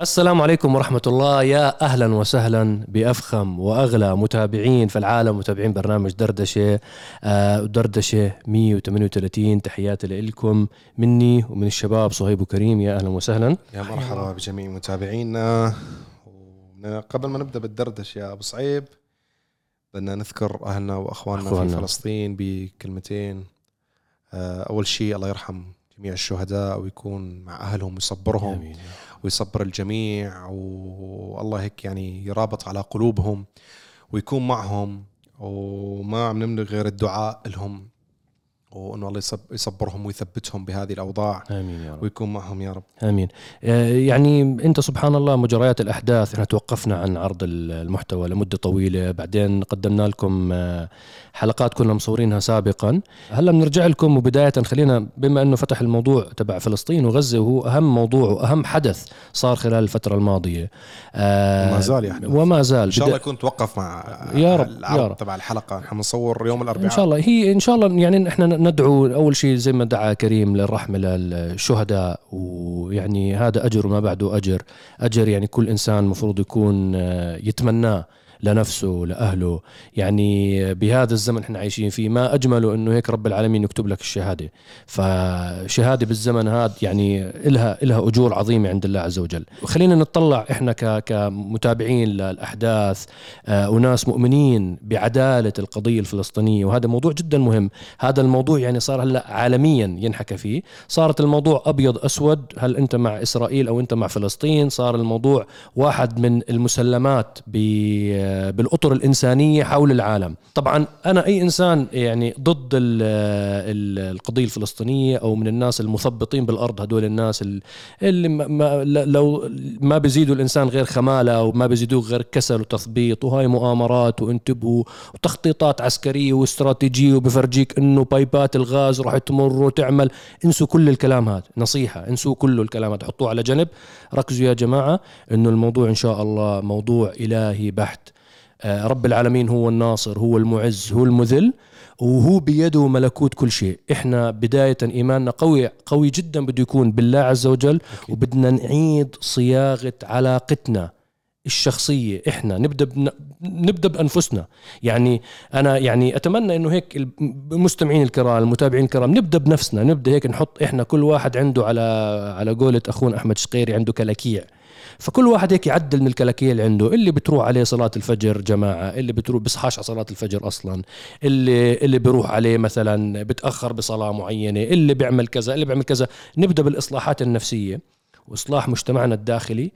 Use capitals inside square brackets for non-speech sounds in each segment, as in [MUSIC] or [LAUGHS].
السلام عليكم ورحمة الله. يا أهلا وسهلا بأفخم وأغلى متابعين في العالم متابعين برنامج دردشة آه، دردشة 138 تحياتي لكم مني ومن الشباب صهيب وكريم. يا أهلا وسهلا. يا مرحبا بجميع متابعينا. قبل ما نبدأ بالدردش يا أبو صعيب بدنا نذكر أهلنا وأخواننا في أخواننا. فلسطين بكلمتين. آه، أول شيء الله يرحم جميع الشهداء ويكون مع أهلهم ويصبرهم. آمين. ويصبر الجميع والله هيك يعني يرابط على قلوبهم ويكون معهم وما عم نملك غير الدعاء لهم. وانه الله يصب- يصبرهم ويثبتهم بهذه الأوضاع. آمين يا رب. ويكون معهم يا رب. آمين. آه، يعني أنت سبحان الله مجريات الأحداث إحنا توقفنا عن عرض ال- المحتوى لمدة طويلة. بعدين قدمنا لكم آه، حلقات كنا مصورينها سابقا. هلأ بنرجع لكم وبداية خلينا بما إنه فتح الموضوع تبع فلسطين وغزة وهو أهم موضوع وأهم حدث صار خلال الفترة الماضية. آه، وما زال يحدث. وما زال. إن شاء الله يكون توقف مع يا رب، يا رب. تبع الحلقة. نحن بنصور يوم الأربعاء. إن شاء الله. هي إن شاء الله يعني إحنا ندعو أول شيء زي ما دعا كريم للرحمة للشهداء ويعني هذا أجر وما بعده أجر. أجر يعني كل إنسان المفروض يكون آه، يتمناه. لنفسه لأهله. يعني بهذا الزمن إحنا عايشين فيه ما أجمله إنه هيك رب العالمين يكتب لك الشهادة. فشهادة بالزمن هذا يعني إلها إلها أجور عظيمة عند الله عز وجل. وخلينا نطلع إحنا ك- كمتابعين للأحداث. آه، وناس مؤمنين بعدالة القضية الفلسطينية وهذا موضوع جدا مهم. هذا الموضوع يعني صار هلأ عالميا ينحكى فيه. صارت الموضوع أبيض أسود. هل أنت مع إسرائيل أو أنت مع فلسطين؟ صار الموضوع واحد من المسلمات بالأطر الإنسانية حول العالم. طبعا أنا أي إنسان يعني ضد ال- ال- القضية الفلسطينية أو من الناس المثبطين بالأرض هدول الناس ال- اللي ما لو ما بيزيدوا الإنسان غير خمالة أو ما بيزيدوه غير كسل وتثبيط وهاي مؤامرات وانتبهوا وتخطيطات عسكرية واستراتيجية وبفرجيك إنه بايبات الغاز راح تمر وتعمل. انسوا كل الكلام هذا نصيحة انسوا كل الكلام هذا حطوه على جنب. ركزوا يا جماعة إنه الموضوع إن شاء الله موضوع إلهي بحت. رب العالمين هو الناصر هو المعز هو المذل وهو بيده ملكوت كل شيء. إحنا بداية إيماننا قوي قوي جدا بده يكون بالله عز وجل وبدنا نعيد صياغة علاقتنا الشخصية. إحنا نبدأ بن... نبدأ بأنفسنا. يعني أنا يعني أتمنى إنه هيك المستمعين الكرام المتابعين الكرام نبدأ بنفسنا نبدأ هيك نحط إحنا كل واحد عنده على على قولة أخونا أحمد شقيري عنده كلاكيع. فكل واحد هيك يعدل من الكلاكيع اللي عنده. اللي بتروح عليه صلاة الفجر جماعة اللي بتروح بصحاش على صلاة الفجر أصلا اللي اللي بيروح عليه مثلا بتأخر بصلاة معينة اللي بيعمل كذا اللي بيعمل كذا. نبدأ بالإصلاحات النفسية. وإصلاح مجتمعنا الداخلي.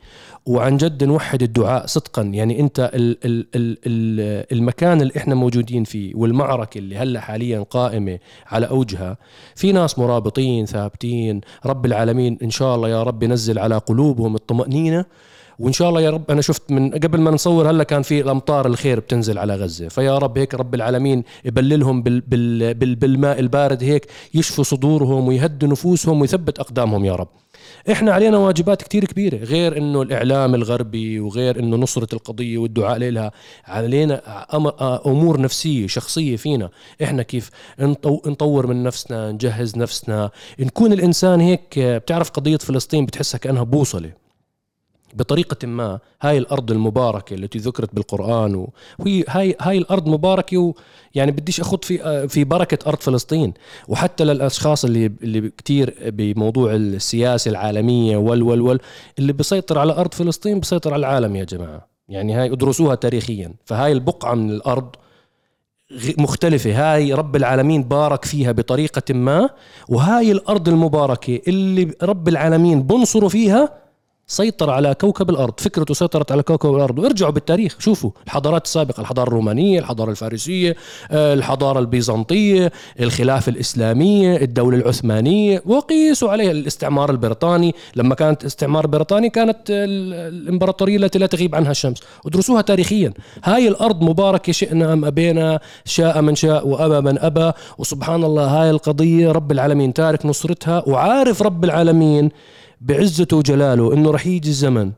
وعن جد نوحد الدعاء صدقا. يعني أنت ال ال ال ال المكان اللي إحنا موجودين فيه والمعركة اللي هلأ حاليا قائمة على أوجها في ناس مرابطين ثابتين رب العالمين إن شاء الله يا رب ينزل على قلوبهم الطمأنينة. وإن شاء الله يا رب أنا شفت من قبل ما نصور هلأ كان في الأمطار الخير بتنزل على غزة. فيا رب هيك رب العالمين يبللهم بال بال بال بالماء البارد هيك يشفوا صدورهم ويهدي نفوسهم ويثبت أقدامهم يا رب. إحنا علينا واجبات كتير كبيرة غير إنه الإعلام الغربي وغير إنه نصرة القضية والدعاء لها. علينا أمور نفسية شخصية فينا. إحنا كيف نطو- نطور من نفسنا نجهز نفسنا. نكون الإنسان هيك بتعرف قضية فلسطين بتحسها كأنها بوصلة. بطريقة ما هاي الأرض المباركة التي ذكرت بالقرآن وهي هاي هاي الأرض مباركة ويعني بديش أخذ في في بركة أرض فلسطين. وحتى للأشخاص اللي اللي كتير بموضوع السياسة العالمية وال وال وال اللي بيسيطر على أرض فلسطين بيسيطر على العالم يا جماعة. يعني هاي ادرسوها تاريخيا. فهاي البقعة من الأرض مختلفة. هاي رب العالمين بارك فيها بطريقة ما. وهاي الأرض المباركة اللي رب العالمين بنصروا فيها سيطر على كوكب الأرض فكرته سيطرت على كوكب الأرض. وارجعوا بالتاريخ شوفوا الحضارات السابقة الحضارة الرومانية الحضارة الفارسية آه، الحضارة البيزنطية الخلافه الاسلاميه الدولة العثمانية وقيسوا عليها الاستعمار البريطاني. لما كانت استعمار بريطاني كانت ال- الإمبراطورية التي لا تغيب عنها الشمس. ادرسوها تاريخيا. هاي الأرض مباركة شئنا أم أبينا شاء من شاء وأبى من أبى. وسبحان الله هاي القضية رب العالمين تارك نصرتها وعارف رب العالمين بعزته وجلاله إنه رح يجي الزمن.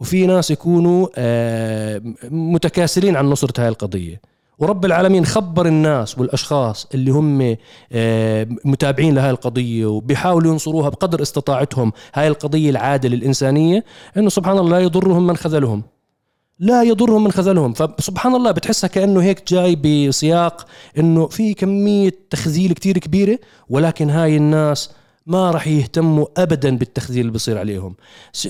وفي ناس يكونوا آه، متكاسلين عن نصرة هاي القضية. ورب العالمين خبر الناس والأشخاص اللي هم آه، متابعين لهذه القضية وبيحاولوا ينصروها بقدر استطاعتهم هاي القضية العادله الانسانيه إنه سبحان الله لا يضرهم من خذلهم. لا يضرهم من خذلهم. فسبحان الله بتحسها كأنه هيك جاي بسياق إنه في كمية تخذيل كتير كبيرة ولكن هاي الناس ما راح يهتموا ابدا بالتخذيل اللي بصير عليهم.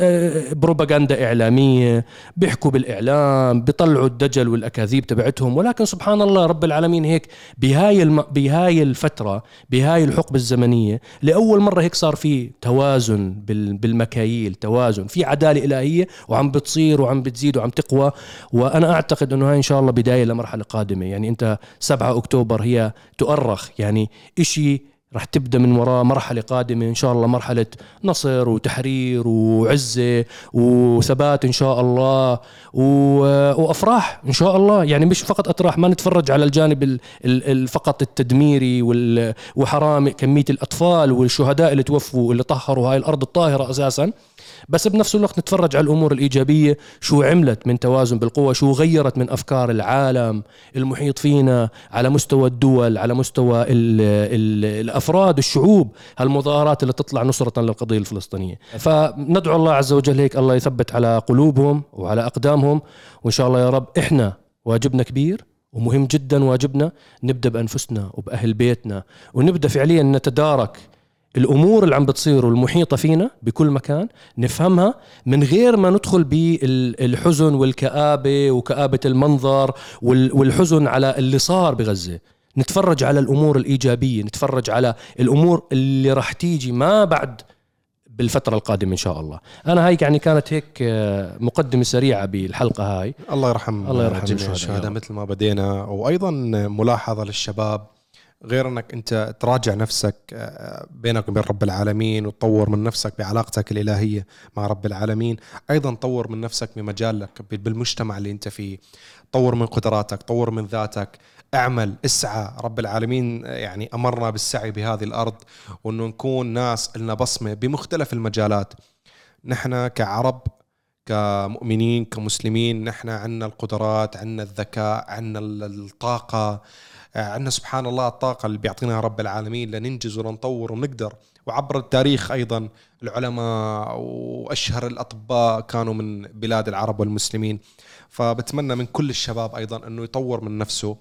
آه، بروباغندا إعلامية بيحكوا بالإعلام بيطلعوا الدجل والأكاذيب تبعتهم. ولكن سبحان الله رب العالمين هيك بهاي الم... بهاي الفترة بهاي الحقبة الزمنية لأول مرة هيك صار في توازن بال... بالمكاييل توازن. في عدالة إلهية وعم بتصير وعم بتزيد وعم تقوى. وأنا أعتقد إنه هاي إن شاء الله بداية لمرحلة قادمة. يعني أنت 7 أكتوبر هي تؤرخ. يعني إشي راح تبدأ من وراء مرحلة قادمة إن شاء الله مرحلة نصر وتحرير وعزة وثبات إن شاء الله وأفراح إن شاء الله. يعني مش فقط أطراح ما نتفرج على الجانب فقط التدميري وحرام كمية الأطفال والشهداء اللي توفوا اللي طهروا هاي الأرض الطاهرة أساسا. بس بنفس الوقت نتفرج على الأمور الإيجابية. شو عملت من توازن بالقوة؟ شو غيرت من أفكار العالم المحيط فينا على مستوى الدول على مستوى ال ال الأفراد الشعوب؟ هالمظاهرات اللي تطلع نصرة للقضية الفلسطينية. فندعو الله عز وجل هيك الله يثبت على قلوبهم وعلى أقدامهم. وإن شاء الله يا رب إحنا واجبنا كبير ومهم جدا واجبنا نبدأ بأنفسنا وبأهل بيتنا. ونبدأ فعليا نتدارك الأمور اللي عم بتصير والمحيطة فينا بكل مكان نفهمها من غير ما ندخل بالحزن والكآبة وكآبة المنظر والحزن على اللي صار بغزة. نتفرج على الأمور الإيجابية نتفرج على الأمور اللي راح تيجي ما بعد بالفترة القادمة إن شاء الله. أنا هاي يعني كانت هيك آه، مقدمة سريعة بالحلقة هاي. الله يرحم الله يرحم الشهداء مثل ما بدينا. وأيضا ملاحظة للشباب. غير أنك أنت تراجع نفسك آه، بينك وبين رب العالمين وتطور من نفسك بعلاقتك الإلهية مع رب العالمين، أيضا طور من نفسك بمجالك بالمجتمع اللي أنت فيه، طور من قدراتك، طور من ذاتك، اعمل اسعى. رب العالمين يعني أمرنا بالسعي بهذه الأرض وانه نكون ناس لنا بصمة بمختلف المجالات. نحن كعرب كمؤمنين كمسلمين نحن عندنا القدرات عندنا الذكاء عندنا الطاقة. آه، عندنا سبحان الله الطاقة اللي بيعطيناها رب العالمين لننجز ونطور ونقدر. وعبر التاريخ أيضا العلماء وأشهر الأطباء كانوا من بلاد العرب والمسلمين. فبتمنى من كل الشباب أيضا أنه يطور من نفسه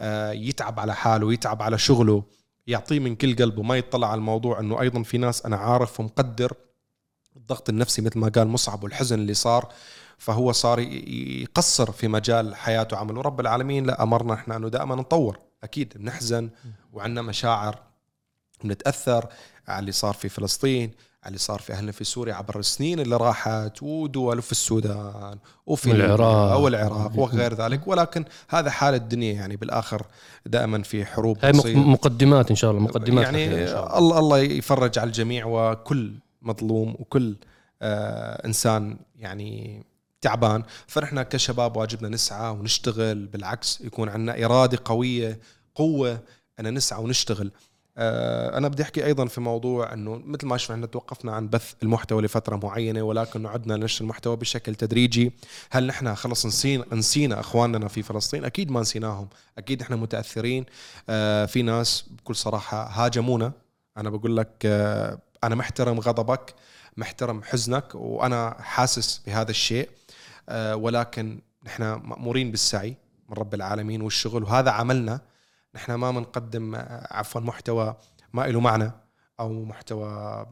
آه، يتعب على حاله يتعب على شغله يعطيه من كل قلبه. ما يطلع على الموضوع أنه أيضا في ناس أنا عارف ومقدر الضغط النفسي مثل ما قال مصعب والحزن اللي صار. فهو صار يقصر في مجال حياته وعمله. رب العالمين لا أمرنا إحنا أنه دائما نطور. أكيد بنحزن وعندنا مشاعر بنتأثر على اللي صار في فلسطين على اللي صار في أهلنا في سوريا عبر السنين اللي راحت ودول في السودان وفي العراق أو العراق وغير ذلك. ولكن هذا حال الدنيا يعني بالآخر دائما في حروب هاي مقدمات إن شاء الله مقدمات يعني الله الله يفرج على الجميع وكل مظلوم وكل آه إنسان يعني تعبان فنحن كشباب واجبنا نسعى ونشتغل بالعكس يكون عندنا إرادة قوية قوة أن نسعى ونشتغل. آه، أنا بدي أحكي أيضا في موضوع أنه مثل ما شفنا توقفنا عن بث المحتوى لفترة معينة ولكن عدنا لنشر المحتوى بشكل تدريجي. هل نحن خلص نسينا نسينا أخواننا في فلسطين؟ أكيد ما نسيناهم. أكيد نحن متأثرين. آه، في ناس بكل صراحة هاجمونا. أنا بقول لك آه، أنا محترم غضبك محترم حزنك وأنا حاسس بهذا الشيء. ولكن نحن مأمورين بالسعي من رب العالمين والشغل وهذا عملنا. نحن ما بنقدم آه، عفوا محتوى ما له معنى أو محتوى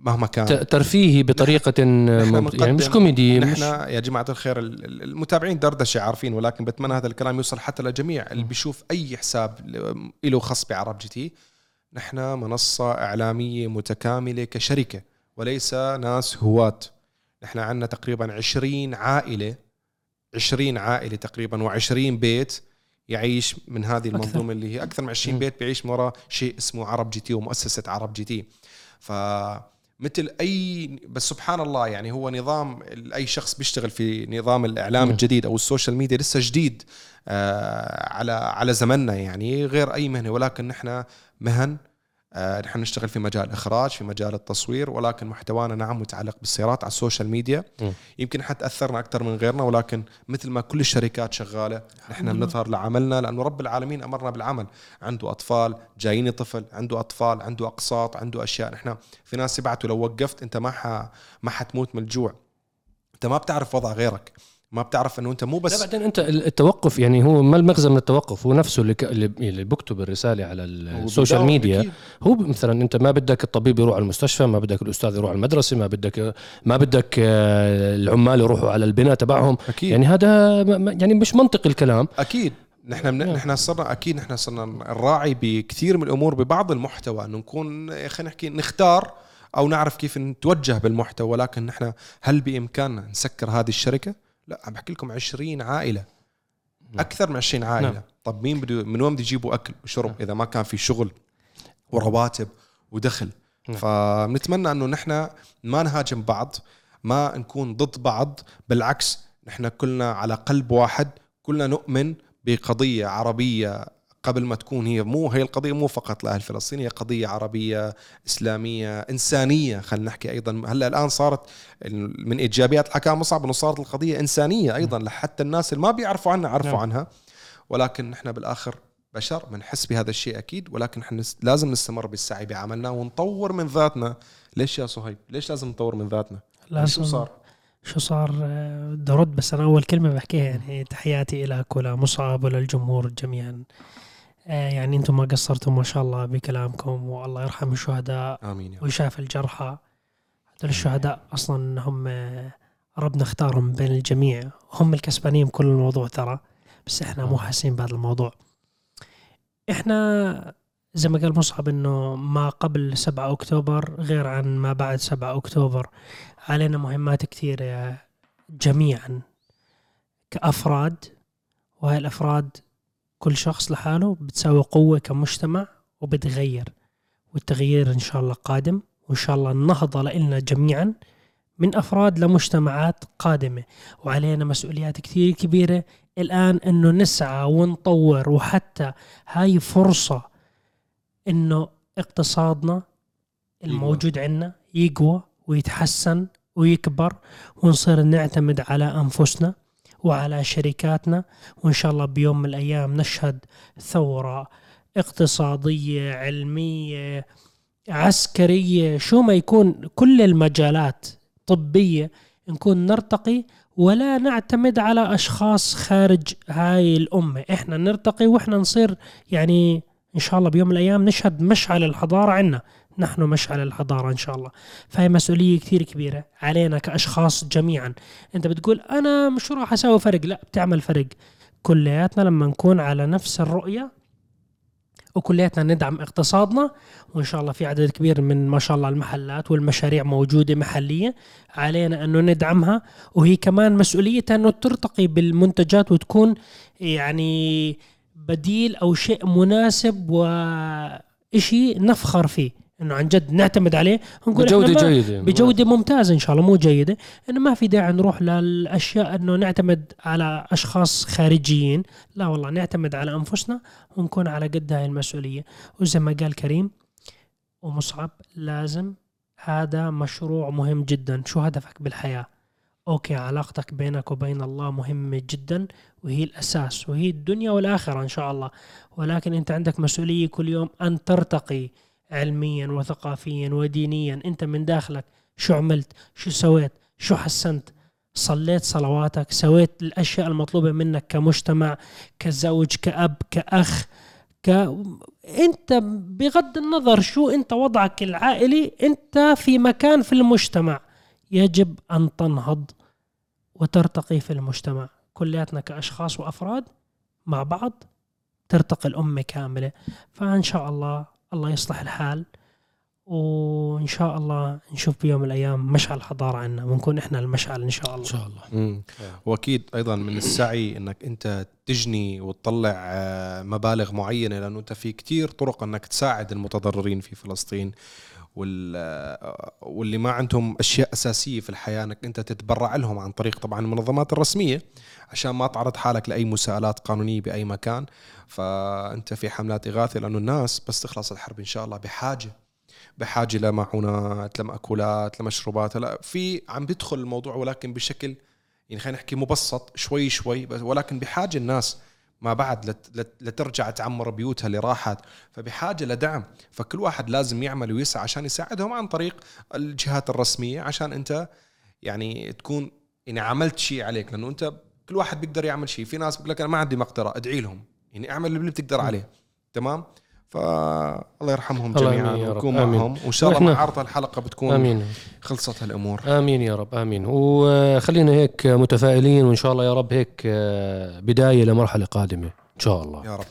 مهما كان. ترفيهي بطريقة يعني مش كوميدي نحن يا جماعة الخير المتابعين دردشة عارفين ولكن بتمنى هذا الكلام يوصل حتى لجميع اللي بيشوف أي حساب له خص بعرب جي تي نحن منصة إعلامية متكاملة كشركة وليس ناس هواة. إحنا عندنا تقريبا 20 عائلة 20 عائلة تقريبا و20 بيت يعيش من هذه المنظومة اللي هي أكثر من 20 بيت بيعيش من وراء شيء اسمه عرب جي تي ومؤسسة عرب جي تي. ف مثل أي بس سبحان الله يعني هو نظام أي شخص بيشتغل في نظام الإعلام الجديد أو السوشيال ميديا لسه جديد آه على على زمننا يعني غير أي مهنة. ولكن نحن مهن نحن نشتغل في مجال الاخراج في مجال التصوير ولكن محتوانا نعم متعلق بالسيارات على السوشيال ميديا. م. يمكن حتى أثرنا أكثر من غيرنا ولكن مثل ما كل الشركات شغالة نحن بنظهر لعملنا لأنه رب العالمين أمرنا بالعمل. عنده أطفال جاييني طفل عنده أطفال عنده أقساط عنده أشياء. نحن في ناس يبعتوا لو وقفت أنت ما ح... ما حتموت من الجوع. أنت ما بتعرف وضع غيرك. ما بتعرف إنه أنت مو لا بس بعدين أنت التوقف يعني هو ما المغزى من التوقف هو نفسه اللي ك- اللي بيكتب الرسالة على السوشيال ميديا أكيد. هو مثلا أنت ما بدك الطبيب يروح على المستشفى ما بدك الأستاذ يروح على المدرسة ما بدك ما بدك آه، العمال يروحوا على البناء تبعهم. أكيد. يعني هذا يعني مش منطقي الكلام. أكيد. نحن من... نحن صرنا أكيد نحن صرنا نراعي بكثير من الأمور ببعض المحتوى. إنه نكون خلينا نحكي نختار أو نعرف كيف نتوجه بالمحتوى. ولكن نحن هل بإمكاننا نسكر هذه الشركة؟ لا عم بحكي لكم 20 عائلة نعم. أكثر من 20 عائلة نعم. طب مين بده من وين بده يجيبوا أكل وشرب إذا ما كان في شغل ورواتب ودخل نعم. فبنتمنى إنه نحن ما نهاجم بعض ما نكون ضد بعض بالعكس نحن كلنا على قلب واحد كلنا نؤمن بقضية عربية قبل ما تكون هي مو هي القضية مو فقط لأهل فلسطين هي قضية عربية إسلامية إنسانية. خلينا نحكي أيضا هلأ الآن صارت من إيجابيات الحكاية مصعب إنه صارت القضية إنسانية أيضا لحتى الناس اللي ما بيعرفوا عنها عرفوا نعم. عنها. ولكن نحن بالآخر بشر بنحس بهذا الشيء أكيد. ولكن نحن لازم نستمر بالسعي بعملنا ونطور من ذاتنا. ليش يا صهيب؟ ليش لازم نطور من ذاتنا؟ يعني شو صار؟ شو صار؟ بدي ارد بس أنا أول كلمة بحكيها يعني تحياتي لك ولمصعب وللجمهور جميعا. يعني أنتم ما قصرتم ما شاء الله بكلامكم والله يرحم الشهداء آمين يا رب. ويشاف الجرحى. هذول الشهداء أصلا هم آه، ربنا اختارهم بين الجميع. هم الكسبانين بكل الموضوع ترى بس إحنا مو حاسين بهذا الموضوع. إحنا زي ما قال مصعب إنه ما قبل 7 أكتوبر غير عن ما بعد 7 أكتوبر. علينا مهمات كثيرة جميعا كأفراد. وهاي الأفراد كل شخص لحاله بتساوي قوة كمجتمع وبتغير والتغيير إن شاء الله قادم وإن شاء الله النهضة لإلنا جميعا من أفراد لمجتمعات قادمة. وعلينا مسؤوليات كثير كبيرة الآن إنه نسعى ونطور وحتى هاي فرصة إنه اقتصادنا الموجود عندنا يقوى ويتحسن ويكبر ونصير نعتمد على أنفسنا. وعلى شركاتنا وإن شاء الله بيوم من الأيام نشهد ثورة اقتصادية علمية عسكرية شو ما يكون كل المجالات طبية نكون نرتقي ولا نعتمد على أشخاص خارج هاي الأمة. إحنا نرتقي وإحنا نصير يعني إن شاء الله بيوم من الأيام نشهد مشعل الحضارة عنا. نحن مشعل الحضارة إن شاء الله. فهي مسؤولية كثير كبيرة علينا كأشخاص جميعا. أنت بتقول أنا مش راح أسوي فرق. لا بتعمل فرق. كلياتنا لما نكون على نفس الرؤية وكلياتنا ندعم اقتصادنا وإن شاء الله في عدد كبير من ما شاء الله المحلات والمشاريع موجودة محلية علينا أنه ندعمها. وهي كمان مسؤوليتها أنه ترتقي بالمنتجات وتكون يعني بديل أو شيء مناسب وشيء نفخر فيه. إنه عن جد نعتمد عليه. إحنا بجودة جيدة بجودة ممتازة إن شاء الله مو جيدة. إنه ما في داعي نروح للأشياء إنه نعتمد على أشخاص خارجيين. لا والله نعتمد على أنفسنا ونكون على قد هاي المسؤولية. وزي ما قال كريم ومصعب لازم هذا مشروع مهم جدا. شو هدفك بالحياة؟ أوكي علاقتك بينك وبين الله مهمة جدا وهي الأساس وهي الدنيا والآخرة إن شاء الله. ولكن أنت عندك مسؤولية كل يوم أن ترتقي علميا وثقافيا ودينيا. أنت من داخلك شو عملت؟ شو سويت؟ شو حسنت؟ صليت صلواتك؟ سويت الأشياء المطلوبة منك كمجتمع كزوج كأب كأخ ك أنت بغض النظر شو أنت وضعك العائلي أنت في مكان في المجتمع. يجب أن تنهض وترتقي في المجتمع. كلياتنا كأشخاص وأفراد مع بعض ترتقي الأمة كاملة. فإن شاء الله الله يصلح الحال. وإن شاء الله نشوف بيوم من الأيام مشعل حضارة عنا ونكون إحنا المشعل إن شاء إن الله شاء الله. مم. وأكيد أيضا من السعي إنك أنت تجني وتطلع آه، مبالغ معينة لأنه أنت في كتير طرق إنك تساعد المتضررين في فلسطين. واللي ما عندهم أشياء أساسية في الحياة إنك أنت تتبرع لهم عن طريق طبعا المنظمات الرسمية عشان ما تعرض حالك لأي مساءلات قانونية بأي مكان. فأنت في حملات إغاثة لأنه الناس بس تخلص الحرب إن شاء الله بحاجة. بحاجة لمعونات لمأكولات لمشروبات لا في عم بيدخل الموضوع ولكن بشكل يعني خلينا نحكي مبسط شوي شوي ولكن بحاجة الناس ما بعد لت لت لترجع تعمر بيوتها اللي راحت. فبحاجة لدعم. فكل واحد لازم يعمل ويسعى عشان يساعدهم عن طريق الجهات الرسمية عشان أنت يعني تكون يعني عملت شيء عليك. لأنه أنت كل واحد بيقدر يعمل شيء. في ناس بيقول لك أنا ما عندي مقدرة أدعي لهم. يعني أعمل اللي بتقدر عليه. تمام؟ فالله يرحمهم جميعا آمين. معهم. وإن شاء الله مع عرض الحلقة بتكون آمين. خلصت هالامور آمين يا رب آمين. وخلينا هيك متفائلين وإن شاء الله يا رب هيك آه، بداية لمرحلة قادمة إن شاء الله. يا رب.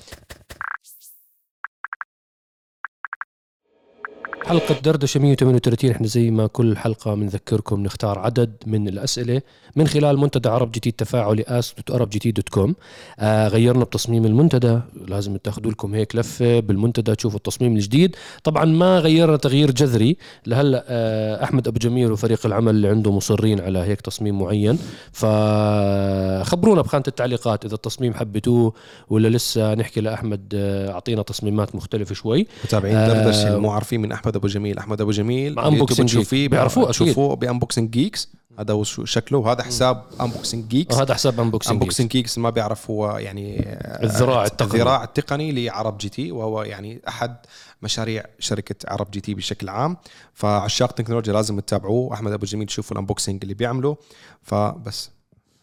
حلقة دردشة 138 إحنا زي ما كل حلقة بنذكركم نختار عدد من الأسئلة من خلال منتدى عرب جديد تفاعلي ask.arabgt.com آه غيرنا بتصميم المنتدى. لازم تاخذوا لكم هيك لفة بالمنتدى تشوفوا التصميم الجديد. طبعا ما غيرنا تغيير جذري. لهلأ آه أحمد أبو جميل وفريق العمل اللي عنده مصرين على هيك تصميم معين. فخبرونا بخانة التعليقات إذا التصميم حبيتوه ولا لسه. نحكي لأحمد آه، أعطينا تصميمات مختلفة شوي. متابعين آه، دردشة اللي مو عارفين من أحمد أبو جميل. أحمد أبو جميل بتشوفيه geek. بيعرفوه أكيد. شوفوه. ب Unboxing Geeks. هذا هو شكله. وهذا حساب Unboxing Geeks. وهذا حساب Unboxing Unboxing Geeks ما بيعرف هو يعني آه، الذراع التقني. الذراع التقني لعرب جي تي وهو يعني أحد مشاريع شركة عرب جي تي بشكل عام. فعشاق تكنولوجيا لازم تتابعوه. أحمد أبو جميل تشوفوا ال unboxing اللي بيعمله فبس.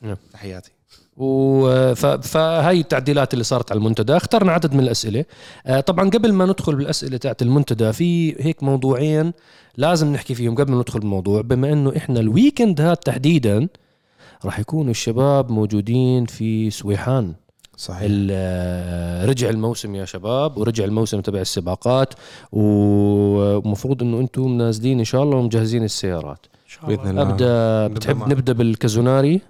نعم. تحياتي. و- ف- فهاي التعديلات اللي صارت على المنتدى. اخترنا عدد من الأسئلة. آه، طبعا قبل ما ندخل بالأسئلة تاعت المنتدى في هيك موضوعين لازم نحكي فيهم قبل ما ندخل بالموضوع. بما إنه إحنا الويكند هذا تحديدا راح يكونوا الشباب موجودين في سويحان. صحيح. ال- آه، رجع الموسم يا شباب ورجع الموسم تبع السباقات. ومفروض إنه أنتم نازلين إن شاء الله ومجهزين السيارات. ان شاء الله. ابدا بتحب. نبدأ بالكازوناري؟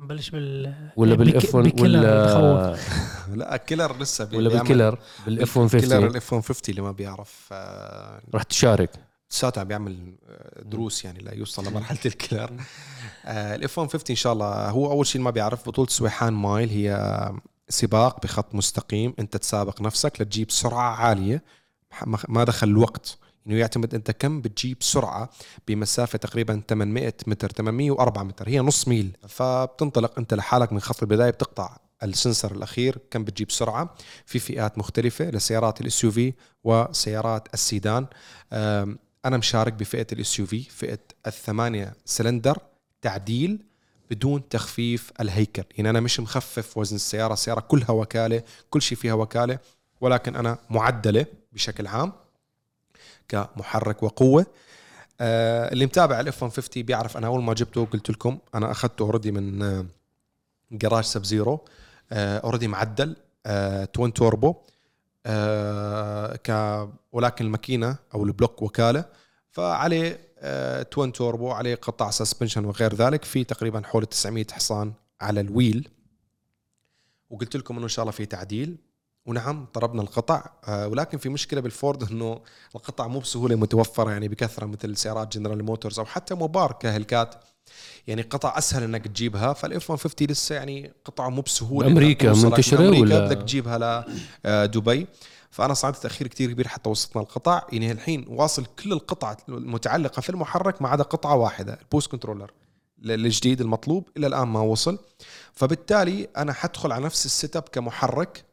نبلش بال ولا بك- بالاف 1 بكلر ولا. [LAUGHS] لا كيلر لسه بي- ولا بالكيلر؟ بال F 150 killer ال F 150 اللي ما بيعرف آه، راح تشارك. ساعتها بيعمل آه، دروس يعني ليوصل لمرحلة ال killer. ال F 150 إن شاء الله. هو أول شيء ما بيعرف بطولة سويحان mile هي سباق بخط مستقيم. أنت تسابق نفسك لتجيب سرعة عالية ما- ما دخل الوقت. إنه يعتمد أنت كم بتجيب سرعة بمسافة تقريبا 800 متر 804 متر هي نص ميل. فبتنطلق أنت لحالك من خط البداية بتقطع ال sensor الأخير كم بتجيب سرعة. في فئات مختلفة لسيارات ال SUV وسيارات السيدان أنا مشارك بفئة ال SUV فئة الثمانية سلندر تعديل بدون تخفيف الهيكل. يعني أنا مش مخفف وزن السيارة السيارة كلها وكالة كل شيء فيها وكالة ولكن أنا معدلة بشكل عام. كمحرك وقوة. آه اللي متابع ال F 150 بيعرف أنا أول ما جبته قلت لكم أنا أخذته already من آه، جراج Sub Zero already معدل آه twin turbo آه ك ولكن الماكينة أو ال block وكالة. فعليه twin turbo عليه قطع suspension وغير ذلك. في تقريبا حول 900 حصان على ال wheel. وقلت لكم إنه إن شاء الله في تعديل. ونعم طلبنا القطع. آه ولكن في مشكلة بالفورد إنه القطع مو بسهولة متوفرة يعني بكثرة مثل سيارات جنرال موتورز أو حتى موبار كهلكات. يعني قطع أسهل إنك تجيبها. فال F 150 لسه يعني قطعه مو بسهولة إنك توصلك من ولا؟ بدك تجيبها لدبي فأنا صعدت تأخير كتير كبير حتى وصلتنا القطع. يعني الحين واصل كل القطع المتعلقة في المحرك ما عدا قطعة واحدة ال boost controller الجديد المطلوب إلى الآن ما وصل. فبالتالي أنا حدخل على نفس ال setup كمحرك. آه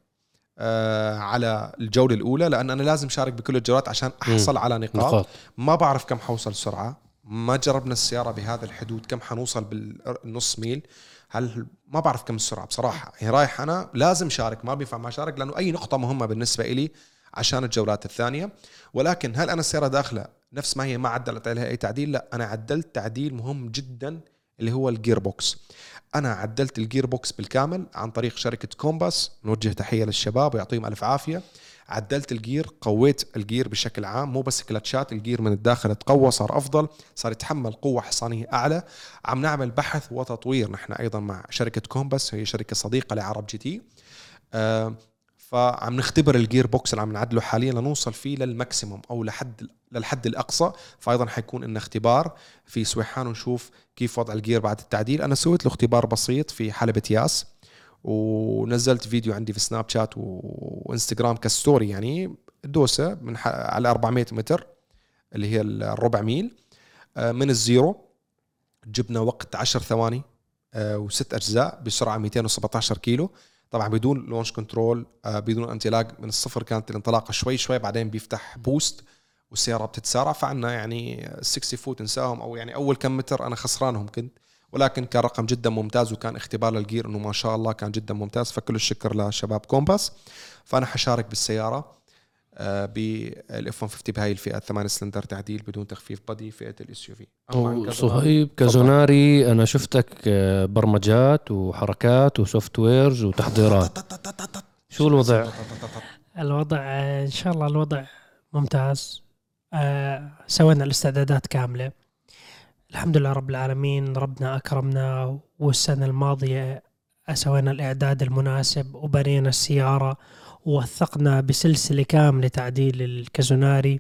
على الجولة الأولى لأن أنا لازم شارك بكل الجولات عشان أحصل على نقاط. نقاط. ما بعرف كم حوصل سرعة. ما جربنا السيارة بهذا الحدود كم حنوصل بالنص ميل. هل ما بعرف كم السرعة بصراحة. يعني رايح أنا لازم شارك ما بينفع ما شارك لأنه أي نقطة مهمة بالنسبة لي عشان الجولات الثانية. ولكن هل أنا السيارة داخلة نفس ما هي ما عدلت عليها أي تعديل؟ لا أنا عدلت تعديل مهم جدا اللي هو ال gearbox أنا عدلت ال gearbox بالكامل عن طريق شركة كومباس نوجه تحية للشباب ويعطيهم ألف عافية. عدلت ال gear قويت ال gear بشكل عام. مو بس كلاتشات ال gear من الداخل تقوى صار أفضل صار يتحمل قوة حصانية أعلى. عم نعمل بحث وتطوير نحن أيضا مع شركة كومباس هي شركة صديقة لعرب جي تي. آه فعم نختبر ال gearbox اللي عم نعدله حاليا لنوصل فيه لل maximum أو لحد للحد الأقصى فايضا حيكون لنا اختبار في سويحان ونشوف كيف وضع ال gear بعد التعديل. أنا سويت له اختبار بسيط في حلبة ياس ونزلت فيديو عندي في سناب شات وإنستغرام ك story يعني دوسة من ح... على 400 متر اللي هي الربع ميل آه، من ال zero. جبنا وقت 10 ثواني آه، وست أجزاء بسرعة 217 كيلو. طبعا بدون launch control آه، بدون انطلاق من الصفر كانت الانطلاقة شوي شوي بعدين بيفتح boost والسيارة بتتسارع فعنا يعني 60 foot انساهم أو يعني أول كم متر أنا خسرانهم كنت. ولكن كان رقم جدا ممتاز وكان اختبار لل gear إنه ما شاء الله كان جدا ممتاز. فكل الشكر لشباب كومباس. فأنا حشارك بالسيارة آه، بال F 150 بهاي الفئة 8 سلندر تعديل بدون تخفيف بدي فئة ال SUV صهيب كازوناري أنا شفتك آه، برمجات وحركات و softwares وتحضيرات. شو الوضع؟ الوضع آه، إن شاء الله الوضع ممتاز. سوينا الاستعدادات كاملة. الحمد لله رب العالمين ربنا أكرمنا والسنة الماضية سوينا الإعداد المناسب وبنينا السيارة ووثقنا بسلسلة كاملة تعديل الكازوناري.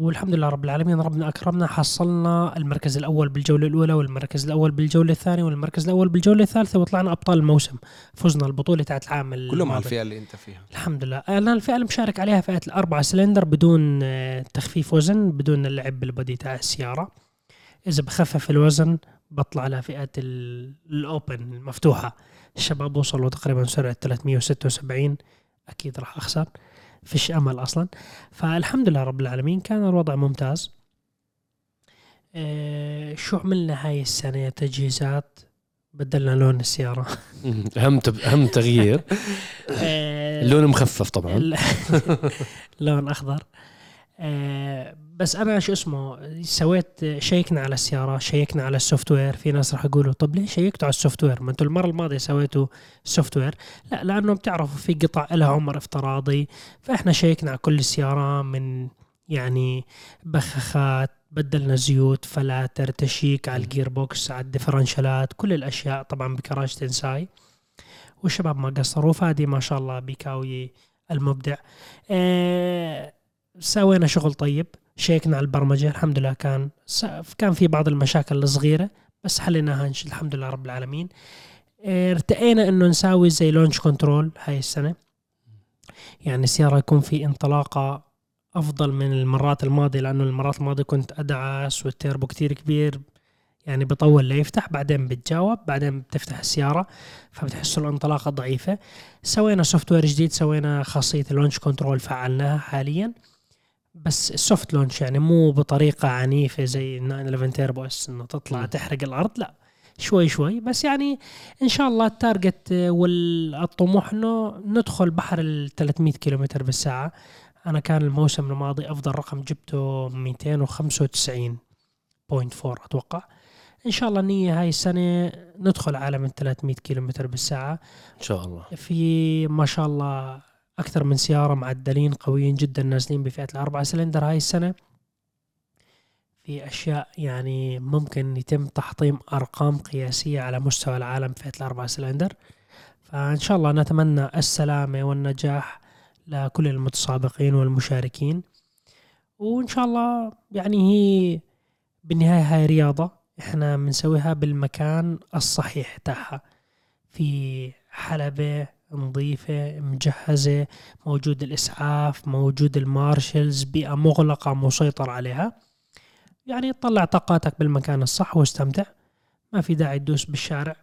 والحمد لله رب العالمين ربنا أكرمنا حصلنا المركز الأول بالجولة الأولى والمركز الأول بالجولة الثانية والمركز الأول بالجولة الثالثة وطلعنا أبطال الموسم فزنا البطولة تاعت العام كلهم على الفئة اللي أنت فيها. الحمد لله. أنا الفئة اللي مشارك عليها فئة الأربعة سلندر بدون آه، تخفيف وزن بدون اللعب بالبدي تاع السيارة. إذا بخفف الوزن بطلع على فئة الأوبن المفتوحة. الشباب وصلوا تقريبا سرعة 376 أكيد راح أخسر. فيش أمل أصلا. فالحمد لله رب العالمين كان الوضع ممتاز. إيه شو عملنا هاي السنة؟ تجهيزات بدلنا لون السيارة. [LAUGHS] أهم أهم تغيير. [LAUGHS] اللون مخفف طبعا. [LAUGHS] لون أخضر. آه، بس أنا شو اسمه سويت شيكنا على السيارة شيكنا على ال software. في ناس راح يقولوا طب ليش شيكتوا على ال software؟ ما أنتم المرة الماضية سويتوا software. لا لأنه بتعرفوا في قطع لها عمر افتراضي. فإحنا شيكنا على كل السيارة من يعني بخاخات بدلنا زيوت فلاتر check على ال gearbox على الديفرنشالات كل الأشياء طبعا بكراج تنساي. والشباب ما قصروا فادي ما شاء الله بيكاوي المبدع. آه سوينا شغل طيب شيكنا على البرمجة الحمد لله كان كان في بعض المشاكل الصغيرة بس حليناها الحمد لله رب العالمين. ارتئينا إنه نساوي زي launch control هاي السنة. يعني السياره يكون في انطلاقة أفضل من المرات الماضية لأنه المرات الماضية كنت أدعس والتيربو كتير كبير يعني بطول ليفتح بعدين بتجاوب بعدين بتفتح السيارة فبتحسوا الانطلاقة ضعيفة. سوينا software جديد سوينا خاصية ال launch control فعلناها حاليا. بس ال soft launch يعني مو بطريقة عنيفة زي 911 Turbo S إنه تطلع م. تحرق الأرض لا. شوي شوي. بس يعني إن شاء الله ال target والطموح إنه ندخل بحر ال 300 كيلومتر بالساعة. أنا كان الموسم الماضي أفضل رقم جبته 295.4 أتوقع. إن شاء الله النية هاي السنة ندخل عالم ال 300 كيلومتر بالساعة. إن شاء الله. في ما شاء الله أكثر من سيارة معدلين قويين جدا نازلين بفئة الأربعة سلندر هاي السنة. في أشياء يعني ممكن يتم تحطيم أرقام قياسية على مستوى العالم فئة الأربعة سلندر. فإن شاء الله نتمنى السلامة والنجاح لكل المتسابقين والمشاركين. وإن شاء الله يعني هي بالنهاية هاي رياضة إحنا بنسويها بالمكان الصحيح تاعها. في حلبة نظيفة مجهزة موجود الإسعاف موجود المارشلز بيئة مغلقة مسيطر عليها. يعني طلع طاقاتك بالمكان الصح واستمتع. ما في داعي تدوس بالشارع.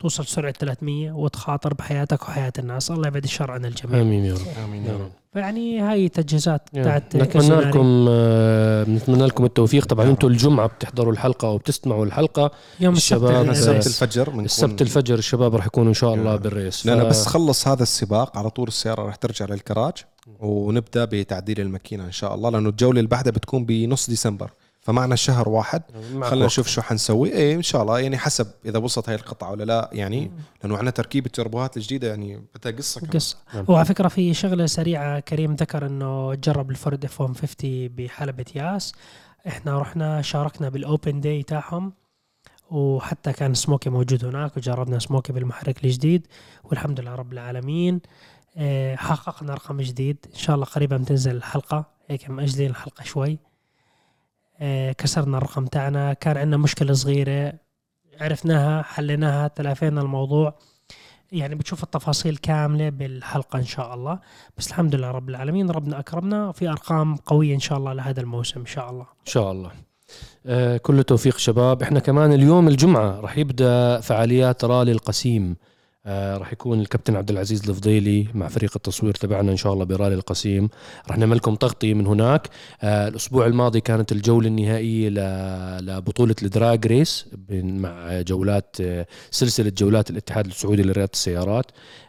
توصل سرعة 300 وتخاطر بحياتك وحياة الناس. الله يبعد الشر عن الجميع. آمين يا رب. آمين يا رب. فيعني هاي تجهيزات بتاعت نتمنى لكم آه نتمنى لكم التوفيق. طبعا أنتم الجمعة بتحضروا الحلقة وبتستمعوا الحلقة. يوم الشباب السبت الفجر السبت الفجر الشباب راح يكونوا إن شاء الله بالريس لا ف... بس خلص هذا السباق. على طول السيارة راح ترجع للكراج. ونبدأ بتعديل الماكينة إن شاء الله لأنه الجولة اللي بعدها بتكون بنص ديسمبر. فمعنا شهر واحد. خلينا نشوف شو حنسوي. إيه إن شاء الله. يعني حسب إذا وصلت هاي القطعة ولا لا. يعني لأنه عندنا تركيب التربوهات الجديدة يعني بدها قصة كمان. قصة. نعم. وعلى فكرة في شغلة سريعة كريم ذكر إنه جرب الفورد F 150 بحلبة ياس. إحنا رحنا شاركنا بال open day تاعهم وحتى كان سموكي موجود هناك وجربنا سموكي بالمحرك الجديد والحمد لله رب العالمين. آه، حققنا رقم جديد. إن شاء الله قريبا بتنزل الحلقة. هيك مأجلين الحلقة شوي. كسرنا الرقم تاعنا كان عندنا مشكلة صغيرة عرفناها حليناها تلافينا الموضوع. يعني بتشوف التفاصيل كاملة بالحلقة إن شاء الله. بس الحمد لله رب العالمين ربنا أكرمنا في أرقام قوية إن شاء الله لهذا الموسم إن شاء الله. إن شاء الله. آه كل التوفيق شباب. إحنا كمان اليوم الجمعة راح يبدأ فعاليات رالي القسيم. آه راح يكون الكابتن عبد العزيز الفضيلي مع فريق التصوير تبعنا إن شاء الله برالي القسيم راح نعمل لكم تغطية من هناك. آه الأسبوع الماضي كانت الجولة النهائية لبطولة الدراج ريس مع جولات آه سلسلة جولات الاتحاد السعودي لرياضة السيارات.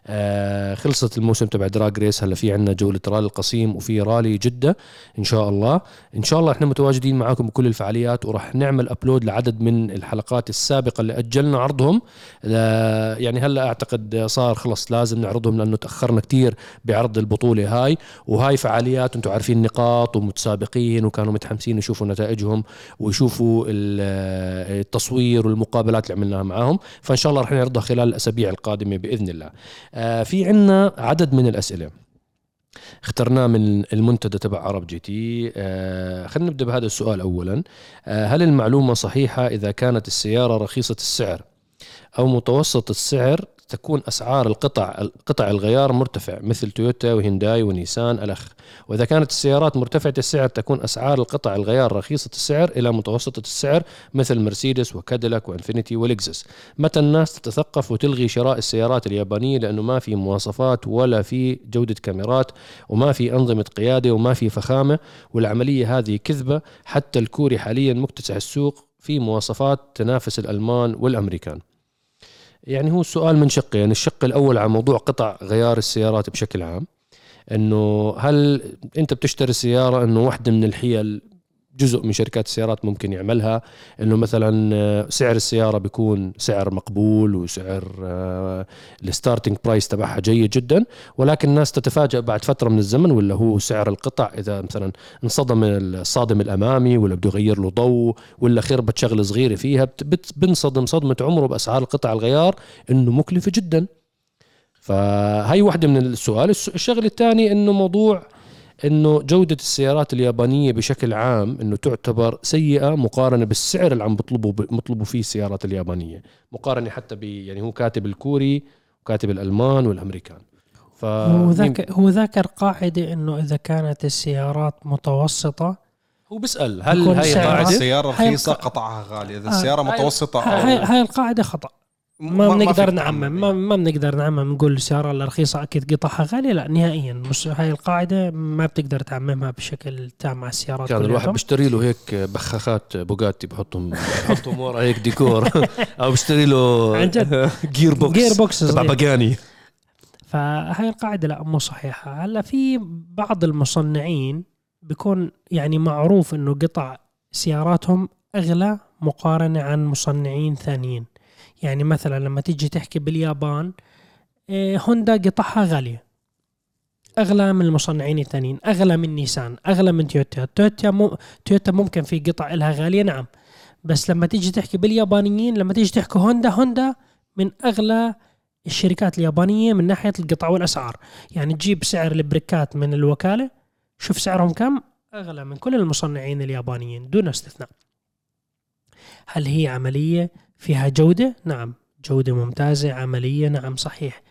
آه خلصت الموسم تبع drag race. هلا في عندنا جولة رالي القصيم وفي رالي جدة إن شاء الله. إن شاء الله إحنا متواجدين معاكم بكل الفعاليات وراح نعمل upload لعدد من الحلقات السابقة اللي أجلنا عرضهم. لا- يعني هلا أعتقد صار خلص لازم نعرضهم لأنه تأخرنا كتير بعرض البطولة هاي. وهاي فعاليات أنتم عارفين نقاط ومتسابقين وكانوا متحمسين يشوفوا نتائجهم ويشوفوا ال- التصوير والمقابلات اللي عملناها معاهم. فإن شاء الله رح نعرضها خلال الأسابيع القادمة بإذن الله. آه، في عنا عدد من الأسئلة. اخترناه من المنتدى تبع عرب جي تي. آه خلينا نبدأ بهذا السؤال اولا. آه هل المعلومة صحيحة إذا كانت السيارة رخيصة السعر أو متوسط السعر تكون أسعار القطع قطع الغيار مرتفع مثل تويوتا وهينداي ونيسان ألخ. وإذا كانت السيارات مرتفعة السعر تكون أسعار القطع الغيار رخيصة السعر إلى متوسطة السعر مثل مرسيدس وكاديلاك وإنفينيتي ولكزس متى الناس تتثقف وتلغي شراء السيارات اليابانية؟ لأنه ما في مواصفات ولا في جودة كاميرات وما في أنظمة قيادة وما في فخامة. والعملية هذه كذبة. حتى الكوري حاليا مكتسح السوق في مواصفات تنافس الألمان والأمريكان. يعني هو السؤال من شقين الشق الأول على موضوع قطع غيار السيارات بشكل عام إنه هل أنت بتشتري سيارة إنه واحدة من الحيل جزء من شركات السيارات ممكن يعملها إنه مثلا سعر السيارة بيكون سعر مقبول وسعر آه، ال starting price تبعها جيد جدا ولكن الناس تتفاجأ بعد فترة من الزمن ولا هو سعر القطع. إذا مثلا انصدم الصادم الأمامي ولا بده يغير له ضوء ولا خربت شغله صغيرة فيها بنصدم صدمة عمره بأسعار القطع الغيار إنه مكلفة جدا. فهي واحدة من السؤال. الس- الشغلة الثاني إنه موضوع إنه جودة السيارات اليابانية بشكل عام إنه تعتبر سيئة مقارنة بالسعر اللي عم بيطلبوا بيطلبوا فيه السيارات اليابانية. مقارنة حتى ب يعني هو كاتب الكوري وكاتب الألمان والأمريكان. ف هو ذاك هو ذاكر قاعدة إنه إذا كانت السيارات متوسطة هو بيسأل هل هاي سعرها- قاعدة السيارة رخيصة؟ قطعها غالي إذا آه، السيارة متوسطة هاي هاي القاعدة خطأ. ما بنقدر نعمم ما, يعني. ما بنقدر نعمم نقول السيارة الرخيصه أكيد قطعها غالية لا نهائيا مش هاي القاعدة ما بتقدر تعممها بشكل تام مع السيارات كان الواحد. بيشتري له هيك بخاخات بوجاتي بحطهم بحطهم ورا هيك ديكور [LAUGHS] أو بيشتري له عن جد. gearbox gearbox تبع. باجاني فهاي القاعدة لا مو صحيحة هلأ في بعض المصنعين بيكون يعني معروف إنه قطع سياراتهم أغلى مقارنة عن مصنعين ثانيين يعني مثلا لما تيجي تحكي باليابان إيه، هوندا قطعها غالية. أغلى من المصنعين الثانيين أغلى من نيسان أغلى من تويوتا. تويوتا مو تويوتا ممكن في قطع لها غالية نعم. بس لما تيجي تحكي باليابانيين لما تيجي تحكي هوندا هوندا من أغلى الشركات اليابانية من ناحية القطع والأسعار. يعني تجيب سعر البريكات من الوكالة شوف سعرهم كم؟ أغلى من كل المصنعين اليابانيين دون استثناء. هل هي عملية؟ فيها جودة؟ نعم جودة ممتازة عملية نعم صحيح.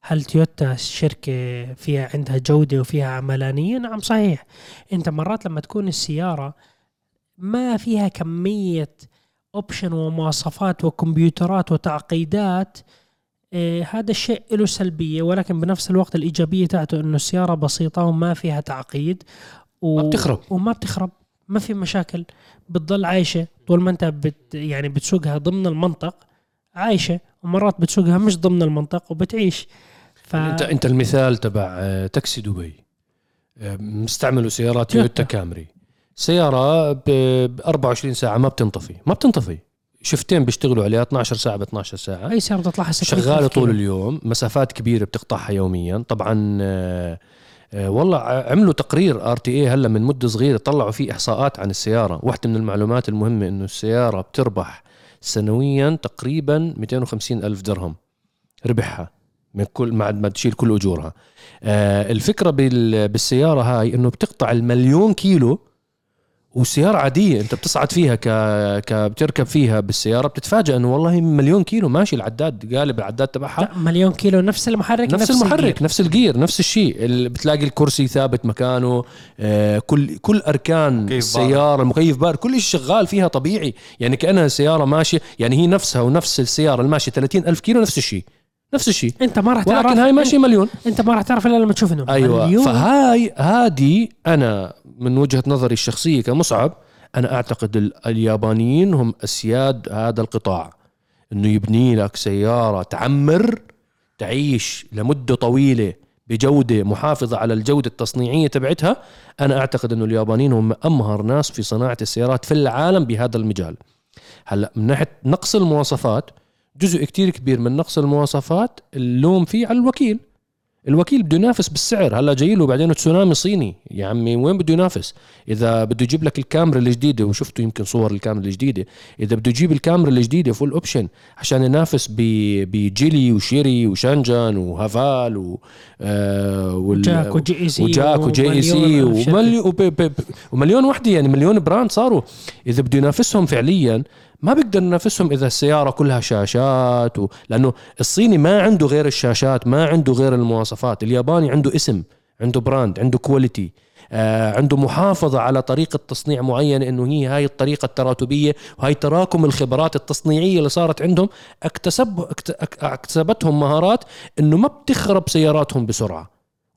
هل تويوتا شركة فيها عندها جودة وفيها عملانية؟ نعم صحيح. أنت مرات لما تكون السيارة ما فيها كمية option ومواصفات وكمبيوترات وتعقيدات إيه هذا الشيء له سلبية ولكن بنفس الوقت الإيجابية تاعته إنه السيارة بسيطة وما فيها تعقيد و... ما بتخرب. وما بتخرب ما في مشاكل بتضل عايشة. طول ما أنت بت... يعني بتسوقها ضمن المنطق عايشة. ومرات بتسوقها مش ضمن المنطق وبتعيش. ف... انت انت المثال تبع آه، تاكسي دبي. آه، مستعملوا سيارات تويوتا. كامري. سيارة ب ب 24 ساعة ما بتنطفي. ما بتنطفي. شفتين بيشتغلوا عليها 12 ساعة ب 12 ساعة. أي سيارة بتطلعها 600 شغالة. طول اليوم. مسافات كبيرة بتقطعها يوميا. طبعا آه، والله ع- عملوا تقرير RTA هلا من مدة صغيرة طلعوا فيه إحصاءات عن السيارة. واحدة من المعلومات المهمة إنه السيارة بتربح سنويا تقريبا 250 ألف درهم ربحها من كل بعد ما تشيل كل أجورها. آه الفكرة بال- بالسيارة هاي إنه بتقطع المليون كيلو وسيارة عادية أنت بتصعد فيها ك... ك بتركب فيها بالسيارة بتتفاجأ إنه والله مليون كيلو ماشي العداد قالب العداد تبعها. لا مليون كيلو نفس المحرك نفس, الجير. المحرك نفس الجير نفس الشيء. ال- بتلاقي الكرسي ثابت مكانه آه، كل كل أركان مكيف السياره المكيف بار كل شيء شغال فيها طبيعي. يعني كأنها سيارة ماشية يعني هي نفسها ونفس السيارة الماشية 30 ألف كيلو نفس الشيء. نفس الشيء. أنت ما راح تعرف ولكن هاي ماشيه مليون. أنت ما راح تعرف إلا لما تشوف إنه. أيوه. مليون. فهاي هذه أنا من وجهة نظري الشخصية كمصعب أنا أعتقد ال- اليابانيين هم أسياد هذا القطاع. إنه يبني لك سيارة تعمر تعيش لمدة طويلة بجودة محافظة على الجودة التصنيعية تبعتها. أنا أعتقد إنه اليابانيين هم أمهر ناس في صناعة السيارات في العالم بهذا المجال. هلا من ناحية نقص المواصفات جزء كتير كبير من نقص المواصفات اللوم فيه على الوكيل. الوكيل بده ينافس بالسعر. هلا جاي له بعدين تسونامي صيني. يا عمي وين بده ينافس؟ إذا بده يجيب لك الكامري الجديدة وشفتوا يمكن صور الكامري الجديدة. إذا بده يجيب الكامري الجديدة full option عشان ينافس ب- بجيلي وشيري وشانجان وهافال و آه وجاك وجي إي سي وجاك وجي إي سي ومليون ومليون وحدة يعني مليون brand صاروا. إذا بده ينافسهم فعليا ما بيقدر ينافسهم إذا السيارة كلها شاشات و... لأنه الصيني ما عنده غير الشاشات ما عنده غير المواصفات. الياباني عنده اسم عنده brand عنده quality آه عنده محافظة على طريقة تصنيع معينة إنه هي هاي الطريقة التراتبية وهي تراكم الخبرات التصنيعية اللي صارت عندهم. اكتسب اكت- اك- اكتسبتهم مهارات إنه ما بتخرب سياراتهم بسرعة.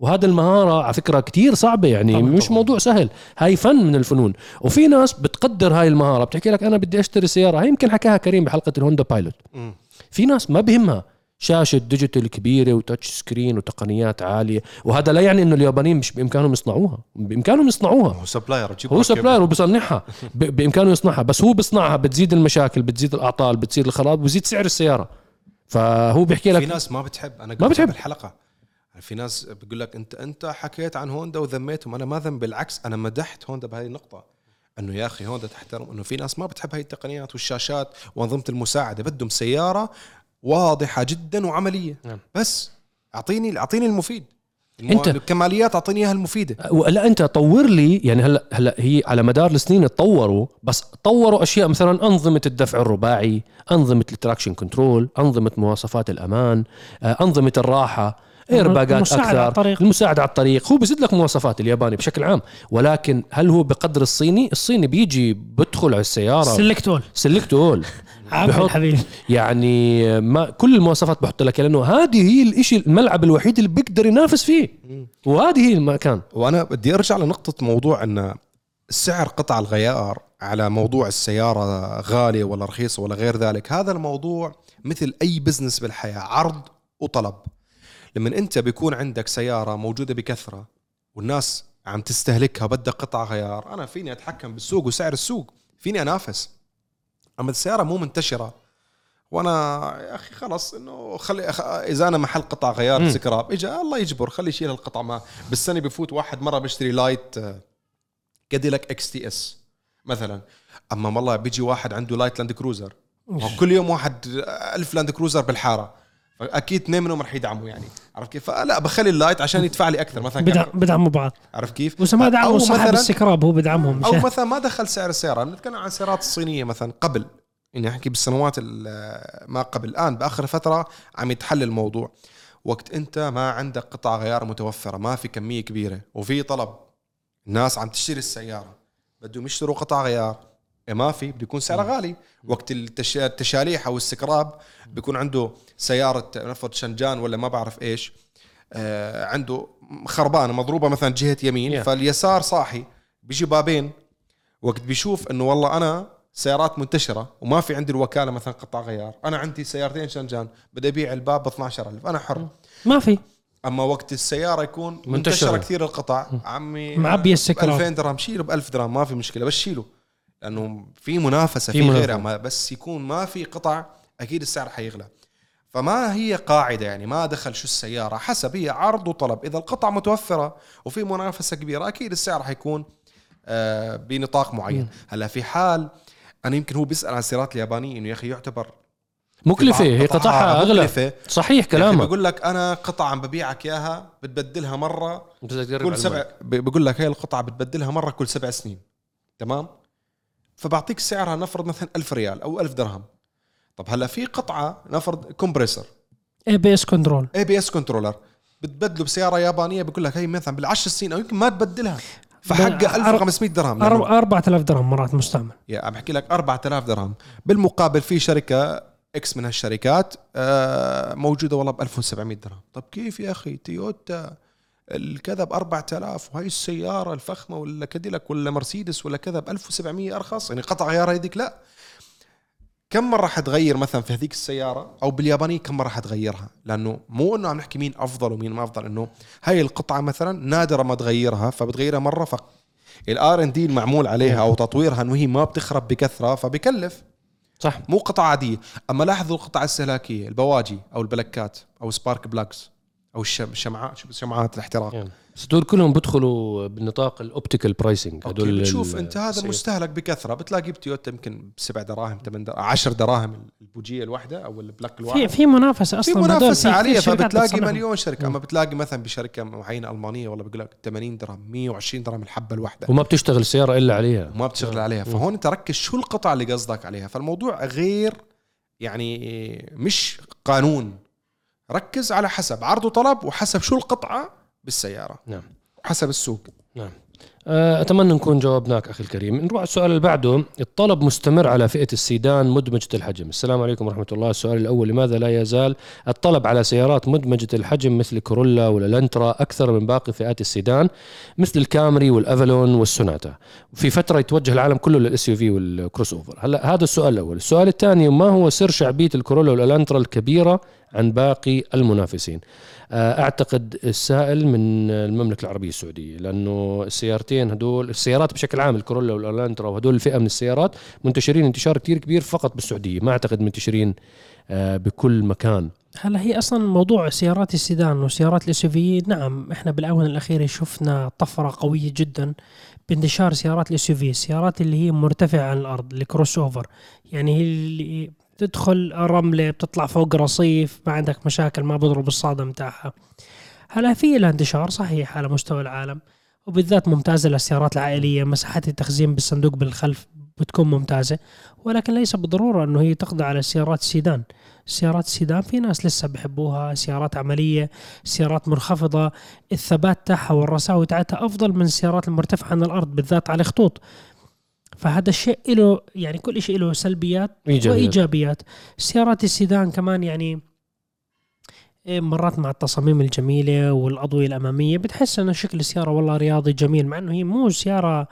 وهذا المهارة على فكرة كتير صعبة يعني طبعاً، مش طبعاً. موضوع سهل. هاي فن من الفنون. وفي ناس بتقدر هاي المهارة بتحكي لك أنا بدي أشتري سيارة. هاي يمكن حكاها كريم بحلقة الهوندا بايلوت. مم. في ناس ما بهمها. شاشة digital كبيرة و touch screen وتقنيات عالية. وهذا لا يعني إنه اليابانيين مش بإمكانهم يصنعوها. بإمكانهم يصنعوها. هو supplier هو. supplier وبصنعها. [LAUGHS] بإمكانه يصنعها. بس هو بصنعها بتزيد المشاكل بتزيد الأعطال بتزيد الخراب بزيد سعر السيارة. فهو بيحكي في لك ناس ما بتحب. أنا ما بتحب. بالحلقة في ناس بيقول لك انت أنت حكيت عن هوندا وذميتهم. أنا ما ذم بالعكس أنا مدحت هوندا بهذه النقطة. أنه يا أخي هوندا تحترم أنه في ناس ما بتحب هاي التقنيات والشاشات وأنظمة المساعدة. بدهم سيارة واضحة جدا وعملية. نعم. بس اعطيني أعطيني المفيد. أنت- الكماليات أعطيني إياها المفيدة. لا أنت طور لي يعني هلا هلا هي على مدار السنين تطوروا بس طوروا أشياء مثلا أنظمة الدفع الرباعي أنظمة ال traction control أنظمة مواصفات الأمان آه، أنظمة الراحة. ايرباجات المساعدة على أكثر الطريق. المساعده على الطريق. هو بزيد لك مواصفات الياباني بشكل عام ولكن هل هو بقدر الصيني؟ الصيني بيجي بدخل على السيارة. select all select all [LAUGHS] بحط- حبيبي. يعني ما كل المواصفات بحط لك لأنه هذه هي الإشي الملعب الوحيد اللي بيقدر ينافس فيه. وهذه هي المكان. وأنا بدي أرجع لنقطة موضوع إن سعر قطع الغيار على موضوع السيارة غالية ولا رخيصة ولا غير ذلك هذا الموضوع مثل أي بزنس بالحياة عرض وطلب. لما انت بيكون عندك سيارة موجودة بكثرة والناس عم تستهلكها بدك قطع غيار أنا فيني أتحكم بالسوق وسعر السوق؟ فيني أنافس؟ أما السيارة مو منتشرة. وأنا يا أخي خلص إنه خلي أخ... إذا أنا محل قطع غيار. سكراب اجى الله يجبر خلي يشيل القطع ما بالسنة بفوت واحد مرة بيشتري light كاديلاك XTS مثلا. أما والله بيجي واحد عنده light لاند كروزر كل يوم واحد ألف لاند كروزر بالحارة. فأكيد اثنين منهم رح يدعموا يعني. عرفت كيف؟ فلا بخلي ال light عشان يدفع لي أكثر. مثلا بدعم بدعموا بعض. عرفت كيف؟ بس ما دعموا صاحب مثلاً- السكراب هو بدعمهم. أو مثلا ما دخل سعر السيارة. نتكلم عن السيارات الصينية مثلا قبل. يعني احكي بالسنوات ال- ما قبل. الآن بآخر فترة عم يتحل الموضوع. وقت أنت ما عندك قطع غيار متوفرة ما في كمية كبيرة وفي طلب الناس عم تشتري السيارة. بدهم يشتروا قطع غيار. ما في بده يكون سعرها غالي. وقت التش... التشاليح أو السكراب بيكون عنده سيارة نفرض شنجان ولا ما بعرف إيش آه عنده خربانة مضروبة مثلا جهة يمين Yeah. فاليسار صاحي بيجي بابين وقت بيشوف إنه والله أنا سيارات منتشرة وما في عندي الوكالة مثلا قطع غيار أنا عندي سيارتين شنجان بدي أبيع الباب ب 12000 أنا حر. ما في. أما وقت السيارة يكون منتشرة. منتشرة كثير القطع عمي معبية السكراب. 2000 درهم شيله ب 1000 درهم ما في مشكلة بس شيله. لأنه في منافسة في في, منافسة. غيرها ما بس يكون ما في قطع أكيد السعر حيغلى. فما هي قاعدة يعني ما دخل شو السيارة؟ حسب هي عرض وطلب. إذا القطع متوفرة وفي منافسة كبيرة أكيد السعر حيكون آه، بنطاق معين. هلا في حال أنا يمكن هو بيسأل عن السيارات اليابانية إنه يا أخي يعتبر بعض هي قطعها مكلفة. صحيح كلامك. بقول لك أنا قطعه عم ببيعك إياها بتبدلها تقرب كل سبع بقول لك هي القطعه بتبدلها مرة كل سبع سنين. تمام؟ فبعطيك سعرها نفرض مثلا ألف ريال أو ألف درهم. طب هلا في قطعة نفرض كومبريسر. اي بي اس كنترول اي بي اس كنترولر بتبدله بسيارة يابانية بقول لك هي مثلا بالعشر سنين أو يمكن ما تبدلها. فحقها أر- 1500 درهم لأنه- 4000 درهم مرات مستعمل. يا عم بحكي لك 4000 درهم. بالمقابل في شركة X من هالشركات آه، موجودة والله ب 1700 درهم. طب كيف يا أخي؟ تويوتا الكذا ب 4000 وهي السيارة الفخمة ولا كاديلاك ولا مرسيدس ولا كذا ب 1700 أرخص يعني قطع غيار هذيك لا. كم مرة حتغير مثلا في هذيك السيارة؟ أو باليابانية كم مرة حتغيرها لأنه مو إنه عم نحكي مين أفضل ومين ما أفضل إنه هاي القطعة مثلا نادرة ما تغيرها فبتغيرها مرة ف ال R&D المعمول عليها أو تطويرها إنه هي ما بتخرب بكثرة فبكلف. صح. مو قطعة عادية. أما لاحظوا القطع الاستهلاكيه البواجي أو البلكات أو spark plugs أو الشم- الشمعات شو- شمعات الاحتراق. يعني. بس دول كلهم بدخلوا بالنطاق ال optical pricing okay بتشوف أنت هذا المستهلك بكثرة. بتلاقي بتويوتا يمكن بسبع دراهم ثمان دراهم 10 دراهم البوجية الواحدة أو ال plug الواحد في في منافسة في أصلا هدول منافسه عالية فبتلاقي. مليون شركة. أما بتلاقي مثلا بشركة معينة ألمانية والله بقول لك 80 درهم 120 درهم الحبة الواحدة. وما بتشتغل السيارة إلا عليها. وما بتشتغل عليها. فهون انت ركز شو القطع اللي قصدك عليها. فالموضوع غير يعني مش قانون. ركز على حسب عرض وطلب وحسب شو القطعة بالسيارة نعم. وحسب السوق. نعم. آه، أتمنى نكون جاوبناك أخي الكريم. نروح على السؤال اللي بعده. الطلب مستمر على فئة السيدان مدمجة الحجم. السلام عليكم ورحمة الله. السؤال الأول لماذا لا يزال الطلب على سيارات مدمجة الحجم مثل كورولا والالنترا أكثر من باقي فئات السيدان مثل الكامري والافالون والسوناتا؟ في فترة يتوجه العالم كله لل SUV وال crossover. هلا هذا السؤال الأول. السؤال الثاني ما هو سر شعبية الكورولا والالنترا الكبيرة عن باقي المنافسين. آه، أعتقد السائل من المملكة العربية السعودية لأنه السيارتين هدول السيارات بشكل عام الكورولا والالانترا وهدول الفئه من السيارات منتشرين انتشار كتير كبير فقط بالسعودية ما أعتقد منتشرين آه، بكل مكان. هلا هي أصلا موضوع سيارات السيدان وسيارات ال SUV نعم إحنا بالاونه الاخيره شفنا طفرة قوية جدا بانتشار سيارات ال SUV السيارات اللي هي مرتفعة عن الأرض ال crossover يعني هي اللي بتدخل رملة بتطلع فوق رصيف ما عندك مشاكل ما بضرب الصادم تاعها. هلا في لها انتشار صحيح على مستوى العالم وبالذات ممتازة للسيارات العائلية مساحات التخزين بالصندوق بالخلف بتكون ممتازة ولكن ليس بالضرورة إنه هي تقضي على سيارات السيدان سيارات السيدان في ناس لسه بحبوها سيارات عملية سيارات منخفضة الثبات تاعها والرساوي تاعتها أفضل من السيارات المرتفعة عن الأرض بالذات على الخطوط. فهذا الشيء له يعني كل شيء له سلبيات إيجابيات. وإيجابيات. سيارات السيدان كمان يعني إيه، مرات مع التصاميم الجميلة والأضوية الأمامية بتحس أنه شكل السيارة والله رياضي جميل مع أنه هي مو سيارة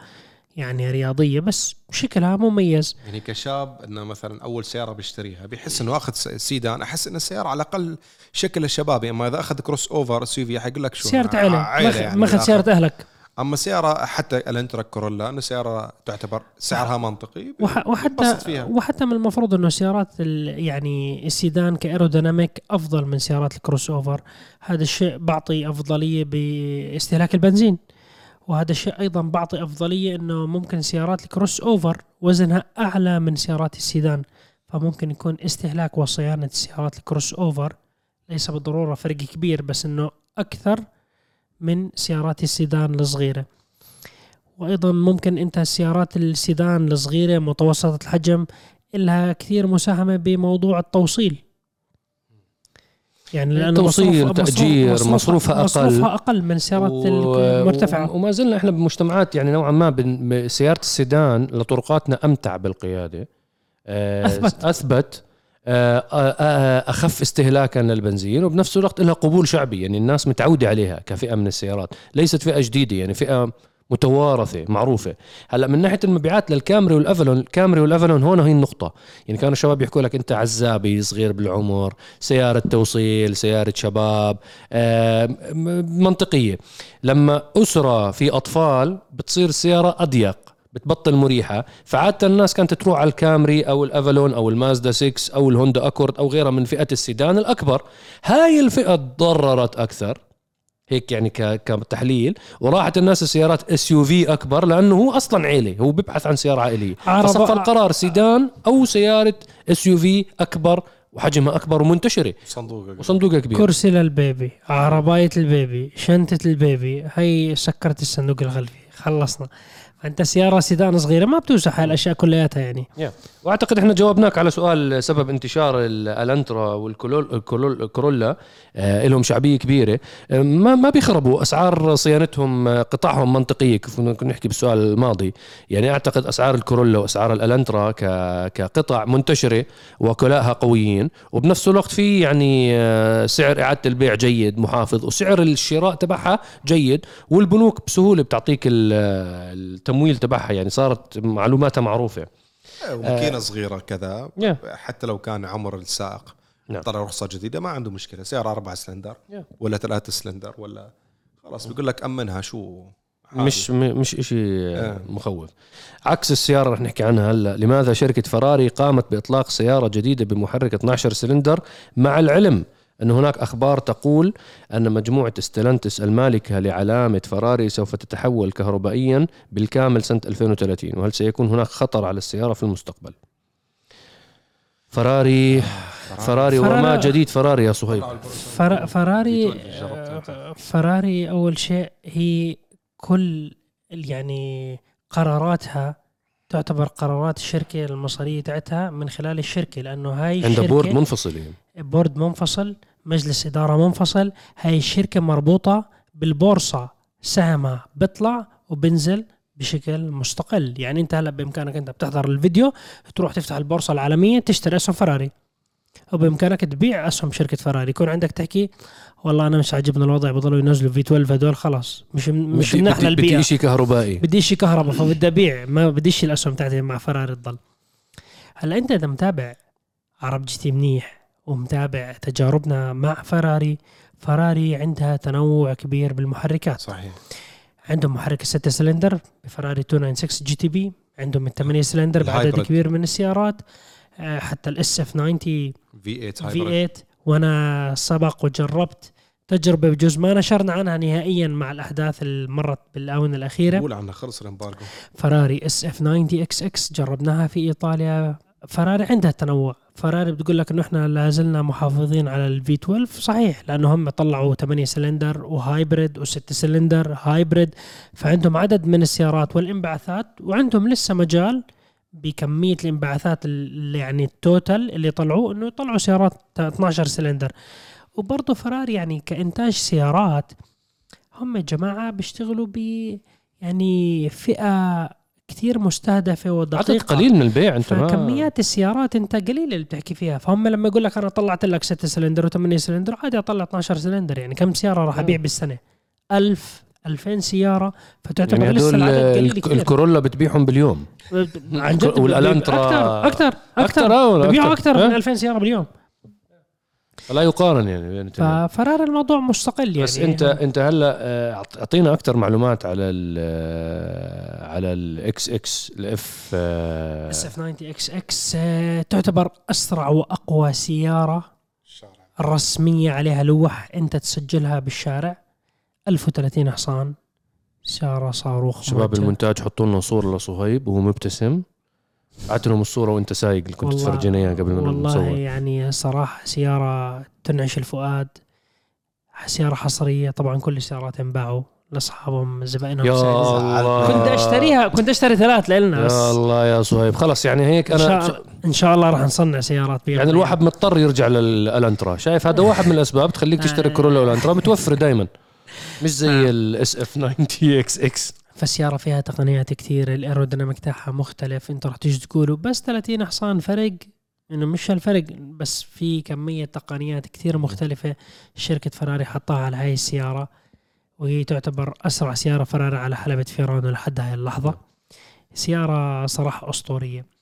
يعني رياضية بس شكلها مميز. يعني كشاب إنه مثلا أول سيارة بيشتريها بيحس إنه اخذ سيدان أحس إن السيارة على الأقل شكل الشبابي اما إذا أخذ crossover SUV حيقول لك شو؟ سيارة أنا عائلة ماخذ يعني ماخذ بالآخر. سيارة أهلك. أما سيارة حتى الانترا كورولا انه سيارة تعتبر سعرها منطقي وح- وحتى فيها. وحتى من المفروض أنه سيارات يعني ال sedan ك aerodynamic أفضل من سيارات ال crossover. هذا الشيء بعطي أفضلية باستهلاك البنزين. وهذا الشيء أيضا بعطي أفضلية أنه ممكن سيارات ال crossover وزنها أعلى من سيارات السيدان. فممكن يكون استهلاك وصيانة سيارات ال crossover. ليس بالضرورة فرق كبير بس أنه أكثر من سيارات السيدان الصغيرة. وأيضا ممكن أنت السيارات السيدان الصغيرة متوسطة الحجم لها كثير مساهمة بموضوع التوصيل. يعني لأنه توصيل، مصروف- مصروف- تأجير، مصروفها- مصروفها أقل. مصروفها أقل من السيارات و- المرتفعه وما زلنا إحنا بمجتمعات يعني نوعا ما سيارة السيدان لطرقاتنا أمتع بالقيادة. آه، أثبت. آه، آه، آه، أخف استهلاكا للبنزين وبنفس الوقت لها قبول شعبي يعني الناس متعودة عليها كفئة من السيارات. ليست فئة جديدة يعني فئة متوارثة معروفة. هلأ من ناحية المبيعات للكامري والافالون الكامري والافالون هون هي النقطة. يعني كانوا الشباب يحكوا لك أنت عزابي صغير بالعمر سيارة توصيل سيارة شباب منطقية. لما أسرة في أطفال بتصير السيارة أضيق. بتبطل مريحة. فعادة الناس كانت تروح على الكامري أو الأفالون أو المازدا 6 أو الهوندا أكورد أو غيرها من فئة السيدان الأكبر. هاي الفئة تضررت أكثر هيك يعني ك- كتحليل. وراحت الناس السيارات SUV أكبر لأنه هو أصلا عيلة هو بيبحث عن سيارة عائلية. فصفى القرار سيدان أو سيارة SUV أكبر وحجمها أكبر ومنتشرة. صندوق وصندوقها كبير. كرسي لل baby عرباية ال baby شنطة ال baby هي سكرت الصندوق الخلفي خلصنا. أنت سيارة سيدان صغيرة ما بتوسع هاي الأشياء كلياتها يعني. وأعتقد إحنا جاوبناك على سؤال سبب انتشار ال- الأنترا والكورولا آه لهم شعبية كبيرة. آه ما ما بيخربوا أسعار صيانتهم آه قطعهم منطقية كيف كنا نحكي بالسؤال الماضي. يعني أعتقد أسعار الكورولا وأسعار الالانترا ك- كقطع منتشرة وكلائها قويين. وبنفس الوقت في يعني آه سعر إعادة البيع جيد محافظ. وسعر الشراء تبعها جيد والبنوك بسهولة بتعطيك ال- التمويل تبعها يعني صارت معلوماتها معروفة وماكينة صغيرة كذا Yeah. حتى لو كان عمر السائق نعم. طلع رخصه جديده ما عنده مشكلة سياره أربع cylinder Yeah. ولا ثلاثة سلندر ولا خلاص بيقول لك أمنها شو عادي. مش مش شيء آه. مخوف عكس السيارة رح نحكي عنها هلا لماذا شركة فراري قامت بإطلاق سيارة جديدة بمحرك 12 سلندر مع العلم أن هناك أخبار تقول أن مجموعة ستلانتس المالكة لعلامة فراري سوف تتحول كهربائيا بالكامل سنة 2030 وهل سيكون هناك خطر على السيارة في المستقبل؟ فراري فراري وما جديد فراري يا صهيب فر... فراري آه، فراري أول شيء هي كل يعني قراراتها تعتبر قرارات الشركة المصرية تاعتها من خلال الشركة لأنه هاي عندها الشركة board منفصل يعني. board منفصل مجلس إدارة منفصل هاي الشركة مربوطة بالبورصة. سهمها بيطلع وبنزل بشكل مستقل. يعني أنت هلا بإمكانك أنت بتحضر الفيديو تروح تفتح البورصة العالمية تشتري أسهم فراري. وبإمكانك تبيع أسهم شركة فراري. يكون عندك تحكي والله أنا مش عاجبنا الوضع بضلوا ينزلوا في 12 هدول خلاص. مش مش بدي- مناح بدي- للبيئه بدي شيء كهربائي. بدي شيء كهرباء فبدي أبيع. ما بديش الأسهم تاعتي مع فراري تضل. هلا أنت إذا متابع عرب GT منيح ومتابع تجاربنا مع فراري. فراري عندها تنوع كبير بالمحركات. صحيح. عندهم محرك الستة سلندر بفراري 296 GTB. عندهم الثمانية سلندر بعدد. كبير من السيارات. آه، حتى ال SF 90 V 8 في hybrid 8 وأنا سبق وجربت تجربة بجوز ما نشرنا عنها نهائيا مع الأحداث اللي مرت بالآونة الأخيرة. قول عنها خلص ال embargo. فراري اس اف 90 إكس إكس جربناها في إيطاليا. فراري عندها تنوع. فراري بتقول لك إنه إحنا لا زلنا محافظين على ال V 12 صحيح لأنه هم طلعوا 8 cylinder و hybrid و6 cylinder hybrid فعندهم عدد من السيارات والانبعاثات وعندهم لسه مجال بكمية الانبعاثات اللي يعني ال total اللي طلعوه إنه يطلعوا سيارات 12 سلندر وبرضه فراري يعني كإنتاج سيارات هم جماعة بيشتغلوا ب يعني فئة كثير مستهدفة عدد ودقيقه قليل من البيع انت ما فكميات السيارات انت قليل اللي بتحكي فيها. فهم لما يقول لك أنا طلعت لك 6 سلندر و8 سلندر عادي أطلع 12 سلندر. يعني كم سيارة راح أبيع بالسنة؟ 1000 2000 سيارة. فتعتبر يعني لسه العدد قليل كثير. الكورولا بتبيعهم باليوم. عن جد والألانترا أكثر أكثر أكثر، أكثر آه، ببيعوا أكثر. أكثر من آه. 2000 سيارة باليوم. لا يقارن يعني بين. ففراري الموضوع مستقل يعني بس انت انت هلا آه، أعطينا أكثر معلومات على ال على الاكس إكس الاف اس اف 90 إكس إكس تعتبر أسرع وأقوى سيارة الرسميه عليها لوح أنت تسجلها بالشارع 1030 حصان سيارة صاروخ شباب. المونتاج حطوا لنا صوره لصهيب وهو مبتسم بعت لهم الصورة وأنت سايق اللي كنت تفرجينا إياها قبل ما والله نصور. يعني صراحة سيارة تنعش الفؤاد سيارة حصرية طبعا كل السيارات انباعوا لأصحابهم زبائنهم يا. الله. كنت اشتريها كنت أشتري ثلاث لنا بس. يا الله يا صهيب. خلص يعني هيك إن أنا شاء, إن شاء الله راح نصنع سيارات بإذن يعني. الواحد مضطر يرجع للالانترا شايف؟ هذا واحد من الأسباب تخليك تشتري كورولا والأنترا. متوفره دائما مش زي الاس اف 90 إكس إكس. فالسيارة فيها تقنيات كثير ال aerodynamic تاعها مختلف. أنت راح تيجي تقولوا بس 30 حصان فرق؟ إنه مش هالفرق بس في كمية تقنيات كثير مختلفة شركة فراري حطها على هاي السيارة وهي تعتبر أسرع سيارة فراري على حلبة فيرانو لحد هاي اللحظة. سيارة صراحة أسطورية.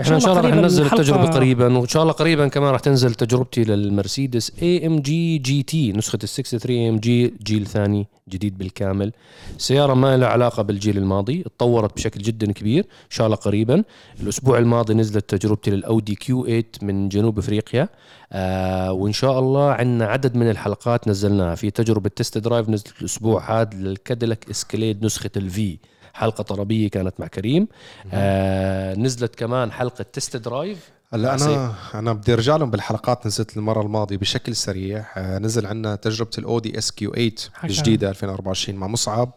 إحنا إن شاء الله رح ننزل التجربة قريبا وإن شاء الله قريبا كمان رح تنزل تجربتي للمرسيدس AMG GT نسخة ال 63 AMG جيل ثاني جديد بالكامل. سيارة ما لها علاقة بالجيل الماضي اتطورت بشكل جدا كبير إن شاء الله قريبا. الأسبوع الماضي نزلت تجربتي للأودي Q 8 من جنوب أفريقيا. آه وإن شاء الله عندنا عدد من الحلقات نزلناها. في تجربة test drive نزلت الأسبوع هذا للكاديلاك إسكليد نسخة ال V حلقة طربية كانت مع كريم. آه نزلت كمان حلقة test drive هلا. أنا أنا بدي أرجع لهم بالحلقات نزلت المرة الماضية بشكل سريع. آه، نزل عندنا تجربة الاودي اس كيو 8 حكى. الجديدة 2024 مع مصعب.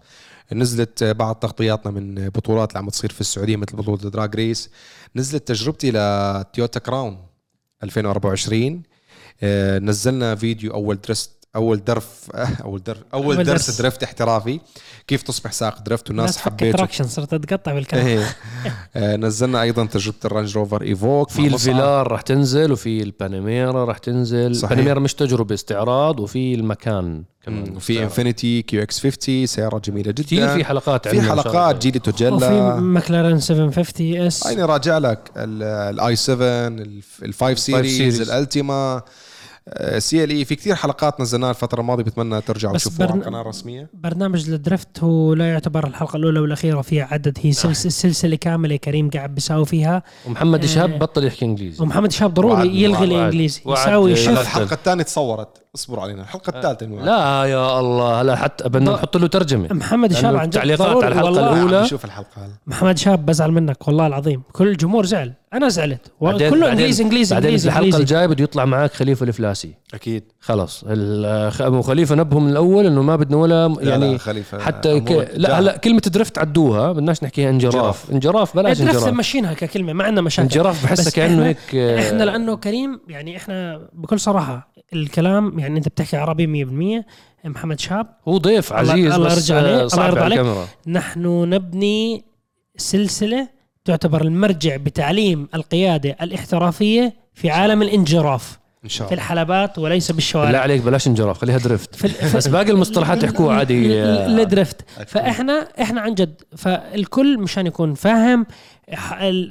نزلت بعض تغطياتنا من بطولات اللي عم تصير في السعودية مثل بطولة دراج ريس. نزلت تجربتي لتويوتا كراون 2024 آه، نزلنا فيديو أول درس أول drift [LAUGHS] أول drift أول أول درس درس. drift احترافي كيف تصبح سائق درفت والناس حبيته حبيته تراكشن صرت تقطع بالكلام إيه. آه، نزلنا أيضا تجربة الرانج روفر إيفوك في الفيلار راح تنزل وفي الباناميرا راح تنزل صحيح. الباناميرا مش تجربة استعراض وفي المكان كمان في استعراض. إنفينيتي كيو إكس 50 سيارة جميلة جدا في حلقات في. حلقات جيلي وفي توجيلا ماكلارين 750 إس هيني راجع لك الاي 7 ال5 سيريز. الألتيما سي إل إي. في كثير حلقات نزلناها الفترة الماضية بتمنى ترجعوا تشوفوها على برن- القناه الرسميه برنامج الدرفت هو لا يعتبر الحلقة الأولى والأخيرة فيها عدد هي سلسله سلسلة كاملة كريم قاعد بيساوي فيها. ومحمد آه. شهاب بطل يحكي إنجليزي. ومحمد شاب ضروري يلغي الإنجليزي يساوي شيفت الحلقة الثانية تصورت. اصبروا علينا الحلقة الثالثة لا يا الله هلا حتى بدنا ض- نحط له ترجمة. محمد شاب عن جد التعليقات ضروري على الحلقة والله. الأولى. شوف الحلقة هلا محمد شاب بزعل منك والله العظيم. كل الجمهور زعل. أنا زعلت. كله إنجليزي إنجليزي بعدين إنجليزي الحلقة الجاية بده يطلع معك خليفة الفلاسي أكيد. خلص. أبو خليفة نبهه من الأول إنه ما بدنا ولا لا يعني لا خليفة حتى ك... لا. هلا كلمة drift عدوها بدناش نحكيها انجراف. انجراف. انجراف بلاش انجراف. ماشيينها ككلمة ما عندنا مشاكل. انجراف بحسها كانه إحنا- هيك آه، إحنا لأنه كريم يعني إحنا بكل صراحة الكلام يعني إنت بتحكي عربي 100% محمد شاب. هو ضيف عزيز الله يرجع عليه، الله يرضى عليك. نحن نبني سلسلة تعتبر المرجع بتعليم القيادة الاحترافية في عالم الانجراف. إن شاء في الله. الحلبات وليس بالشوارع. عليك بلاش انجراف خليها drift. في بس باقي المصطلحات يحكوها عادي. ال drift فاحنا إحنا عن جد فالكل مشان يكون فاهم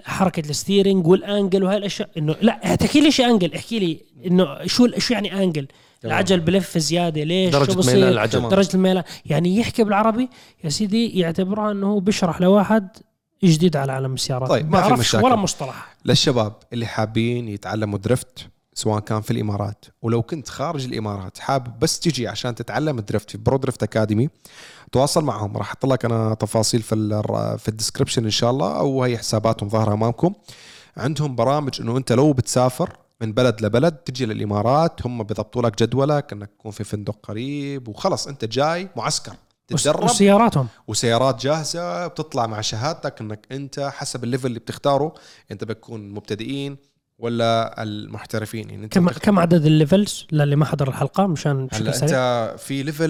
حركة ال steering وال angle وهاي الاشياء انه لا تحكي لي شيء angle. احكي لي إنه شو شو يعني angle؟ العجل بلف زيادة. ليش؟ شو درجة ميلان بصير العجل. درجة الميلان. يعني يحكي بالعربي يا سيدي يعتبرها إنه هو بيشرح لواحد جديد على عالم السيارات. طيب، ما في مشاكل. ولا مصطلح. للشباب اللي حابين يتعلموا drift سواء كان في الإمارات. ولو كنت خارج الإمارات حابب بس تجي عشان تتعلم ال drift في برو درفت أكاديمي تواصل معهم. راح أحط لك أنا تفاصيل في في ال description إن شاء الله أو هي حساباتهم ظاهرة أمامكم. عندهم برامج إنه أنت لو بتسافر من بلد لبلد تجي للإمارات هم بيضبطوا لك جدولك إنك تكون في فندق قريب وخلص أنت جاي معسكر. تتدرب وسياراتهم. وسيارات جاهزة بتطلع مع شهادتك إنك أنت حسب ال level اللي بتختاره أنت بتكون مبتدئين ولا المحترفين؟ يعني أنت كم بتخت- كم عدد ال levels؟ للي ما حضر الحلقة مشان هلا أنت في level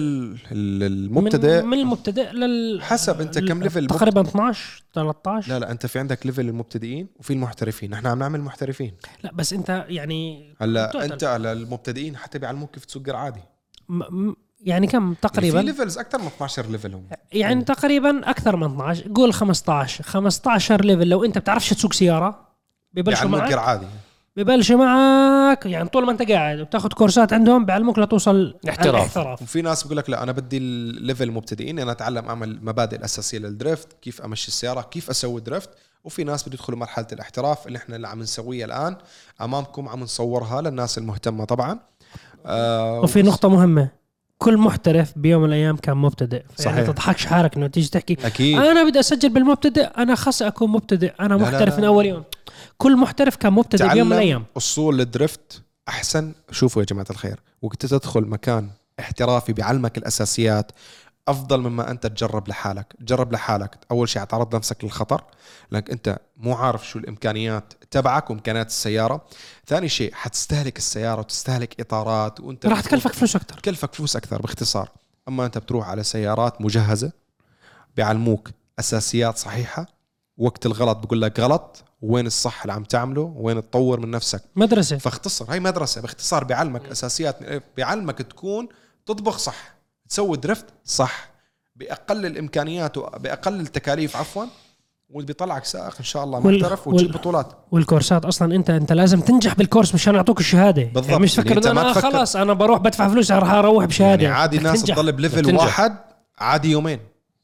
ال- المبتدئ؟ من, من المبتدئ لل حسب أنت كم level تقريبا 12 13 لا لا أنت في عندك level المبتدئين وفي المحترفين. إحنا عم نعمل محترفين. لا بس أنت يعني هلا. أنت على المبتدئين حتى بيعلموك كيف تسوق عادي. م- يعني كم؟ في تقريبا levels أكثر من 12 level هم. يعني تقريبا أكثر من 12 قول 15 15 level. لو أنت بتعرفش تسوق سيارة ببلشوا معك؟ عادي ببلشوا معك؟ يعني طول ما انت قاعد وبتاخذ كورسات عندهم بيعلموك لتوصل احتراف. الاحتراف. وفي ناس بيقول لك لا أنا بدي ال level مبتدئين أنا أتعلم أعمل مبادئ الأساسية لل drift كيف أمشي السيارة كيف أسوي drift. وفي ناس بده يدخلوا مرحلة الاحتراف اللي إحنا اللي عم نسويها الآن. أمامكم عم نصورها للناس المهتمة طبعا. آه وفي نقطة مهمة كل محترف بيوم من الأيام كان مبتدئ. صحيح. يعني تضحكش حالك إنه تيجي تحكي أكيد. أنا بدي أسجل بالمبتدئ أنا خاص أكون مبتدئ أنا لا، لا، محترف لا. من أول يوم. كل محترف كان مبتدئ بيوم من الأيام. أصول الدريفت أحسن. شوفوا يا جماعة الخير وقت تدخل مكان احترافي بيعلمك الأساسيات أفضل مما أنت تجرب لحالك. جرب لحالك. أول شيء تعرض نفسك للخطر لأنك أنت مو عارف شو الإمكانيات تبعك وإمكانيات السيارة. ثاني شيء حتستهلك السيارة وتستهلك إطارات وأنت راح تكلفك فلوس أكثر. تكلفك فلوس أكثر باختصار. أما أنت بتروح على سيارات مجهزة بيعلموك أساسيات صحيحة وقت الغلط بقول لك غلط وين الصح اللي عم تعمله وين تطور من نفسك. مدرسة. فاختصر هاي مدرسة باختصار بيعلمك أساسيات بيعلمك تكون تطبخ صح تسوي درفت صح بأقل الإمكانيات وباقل التكاليف عفوا وبيطلعك سائق إن شاء الله وال- محترف وتجيب وال- بطولات. والكورسات أصلا أنت أنت لازم تنجح بالكورس مشان يعطوك الشهادة. بالضبط. يعني مش يعني تفكر أنت انه أنا تفكر- خلاص أنا بروح بدفع فلوس راح أروح بشهادة. يعني عادي [LAUGHS] الناس. تضل ب level. واحد عادي يومين.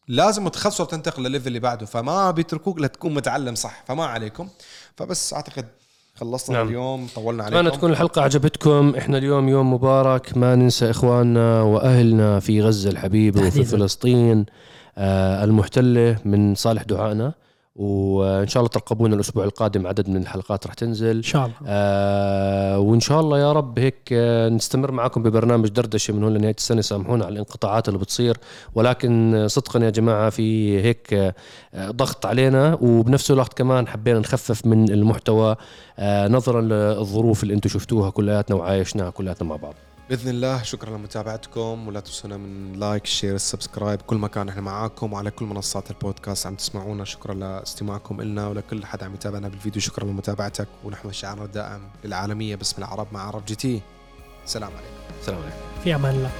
لازم تخلص وتنتقل لل level اللي بعده فما بيتركوك لتكون متعلم صح فما عليكم. فبس أعتقد خلصنا نعم. اليوم طولنا عليكم. اتمنى تكون الحلقة عجبتكم. إحنا اليوم يوم مبارك. ما ننسى إخواننا وأهلنا في غزة الحبيبة وفي. فلسطين آه المحتلة من صالح دعائنا. وإن شاء الله ترقبونا الأسبوع القادم عدد من الحلقات رح تنزل. إن شاء الله. آه وإن شاء الله يا رب هيك آه نستمر معكم ببرنامج دردشة من هون لنهاية السنة. سامحونا على الانقطاعات اللي بتصير ولكن صدقا يا جماعة في هيك آه ضغط علينا. وبنفس الوقت كمان حبينا نخفف من المحتوى آه نظرا للظروف اللي أنتم شفتوها كلياتنا وعايشناها كلياتنا مع بعض. بإذن الله شكرا لمتابعتكم ولا تنسونا من like share ال subscribe كل مكان إحنا معاكم وعلى كل منصات البودكاست عم تسمعونا. شكرا لاستماعكم لنا ولكل حد عم يتابعنا بالفيديو. شكرا لمتابعتك ونحن شعارنا الدائم للعالميه باسم العرب مع عرب جي تي. سلام عليكم. سلام عليكم. في أمان الله.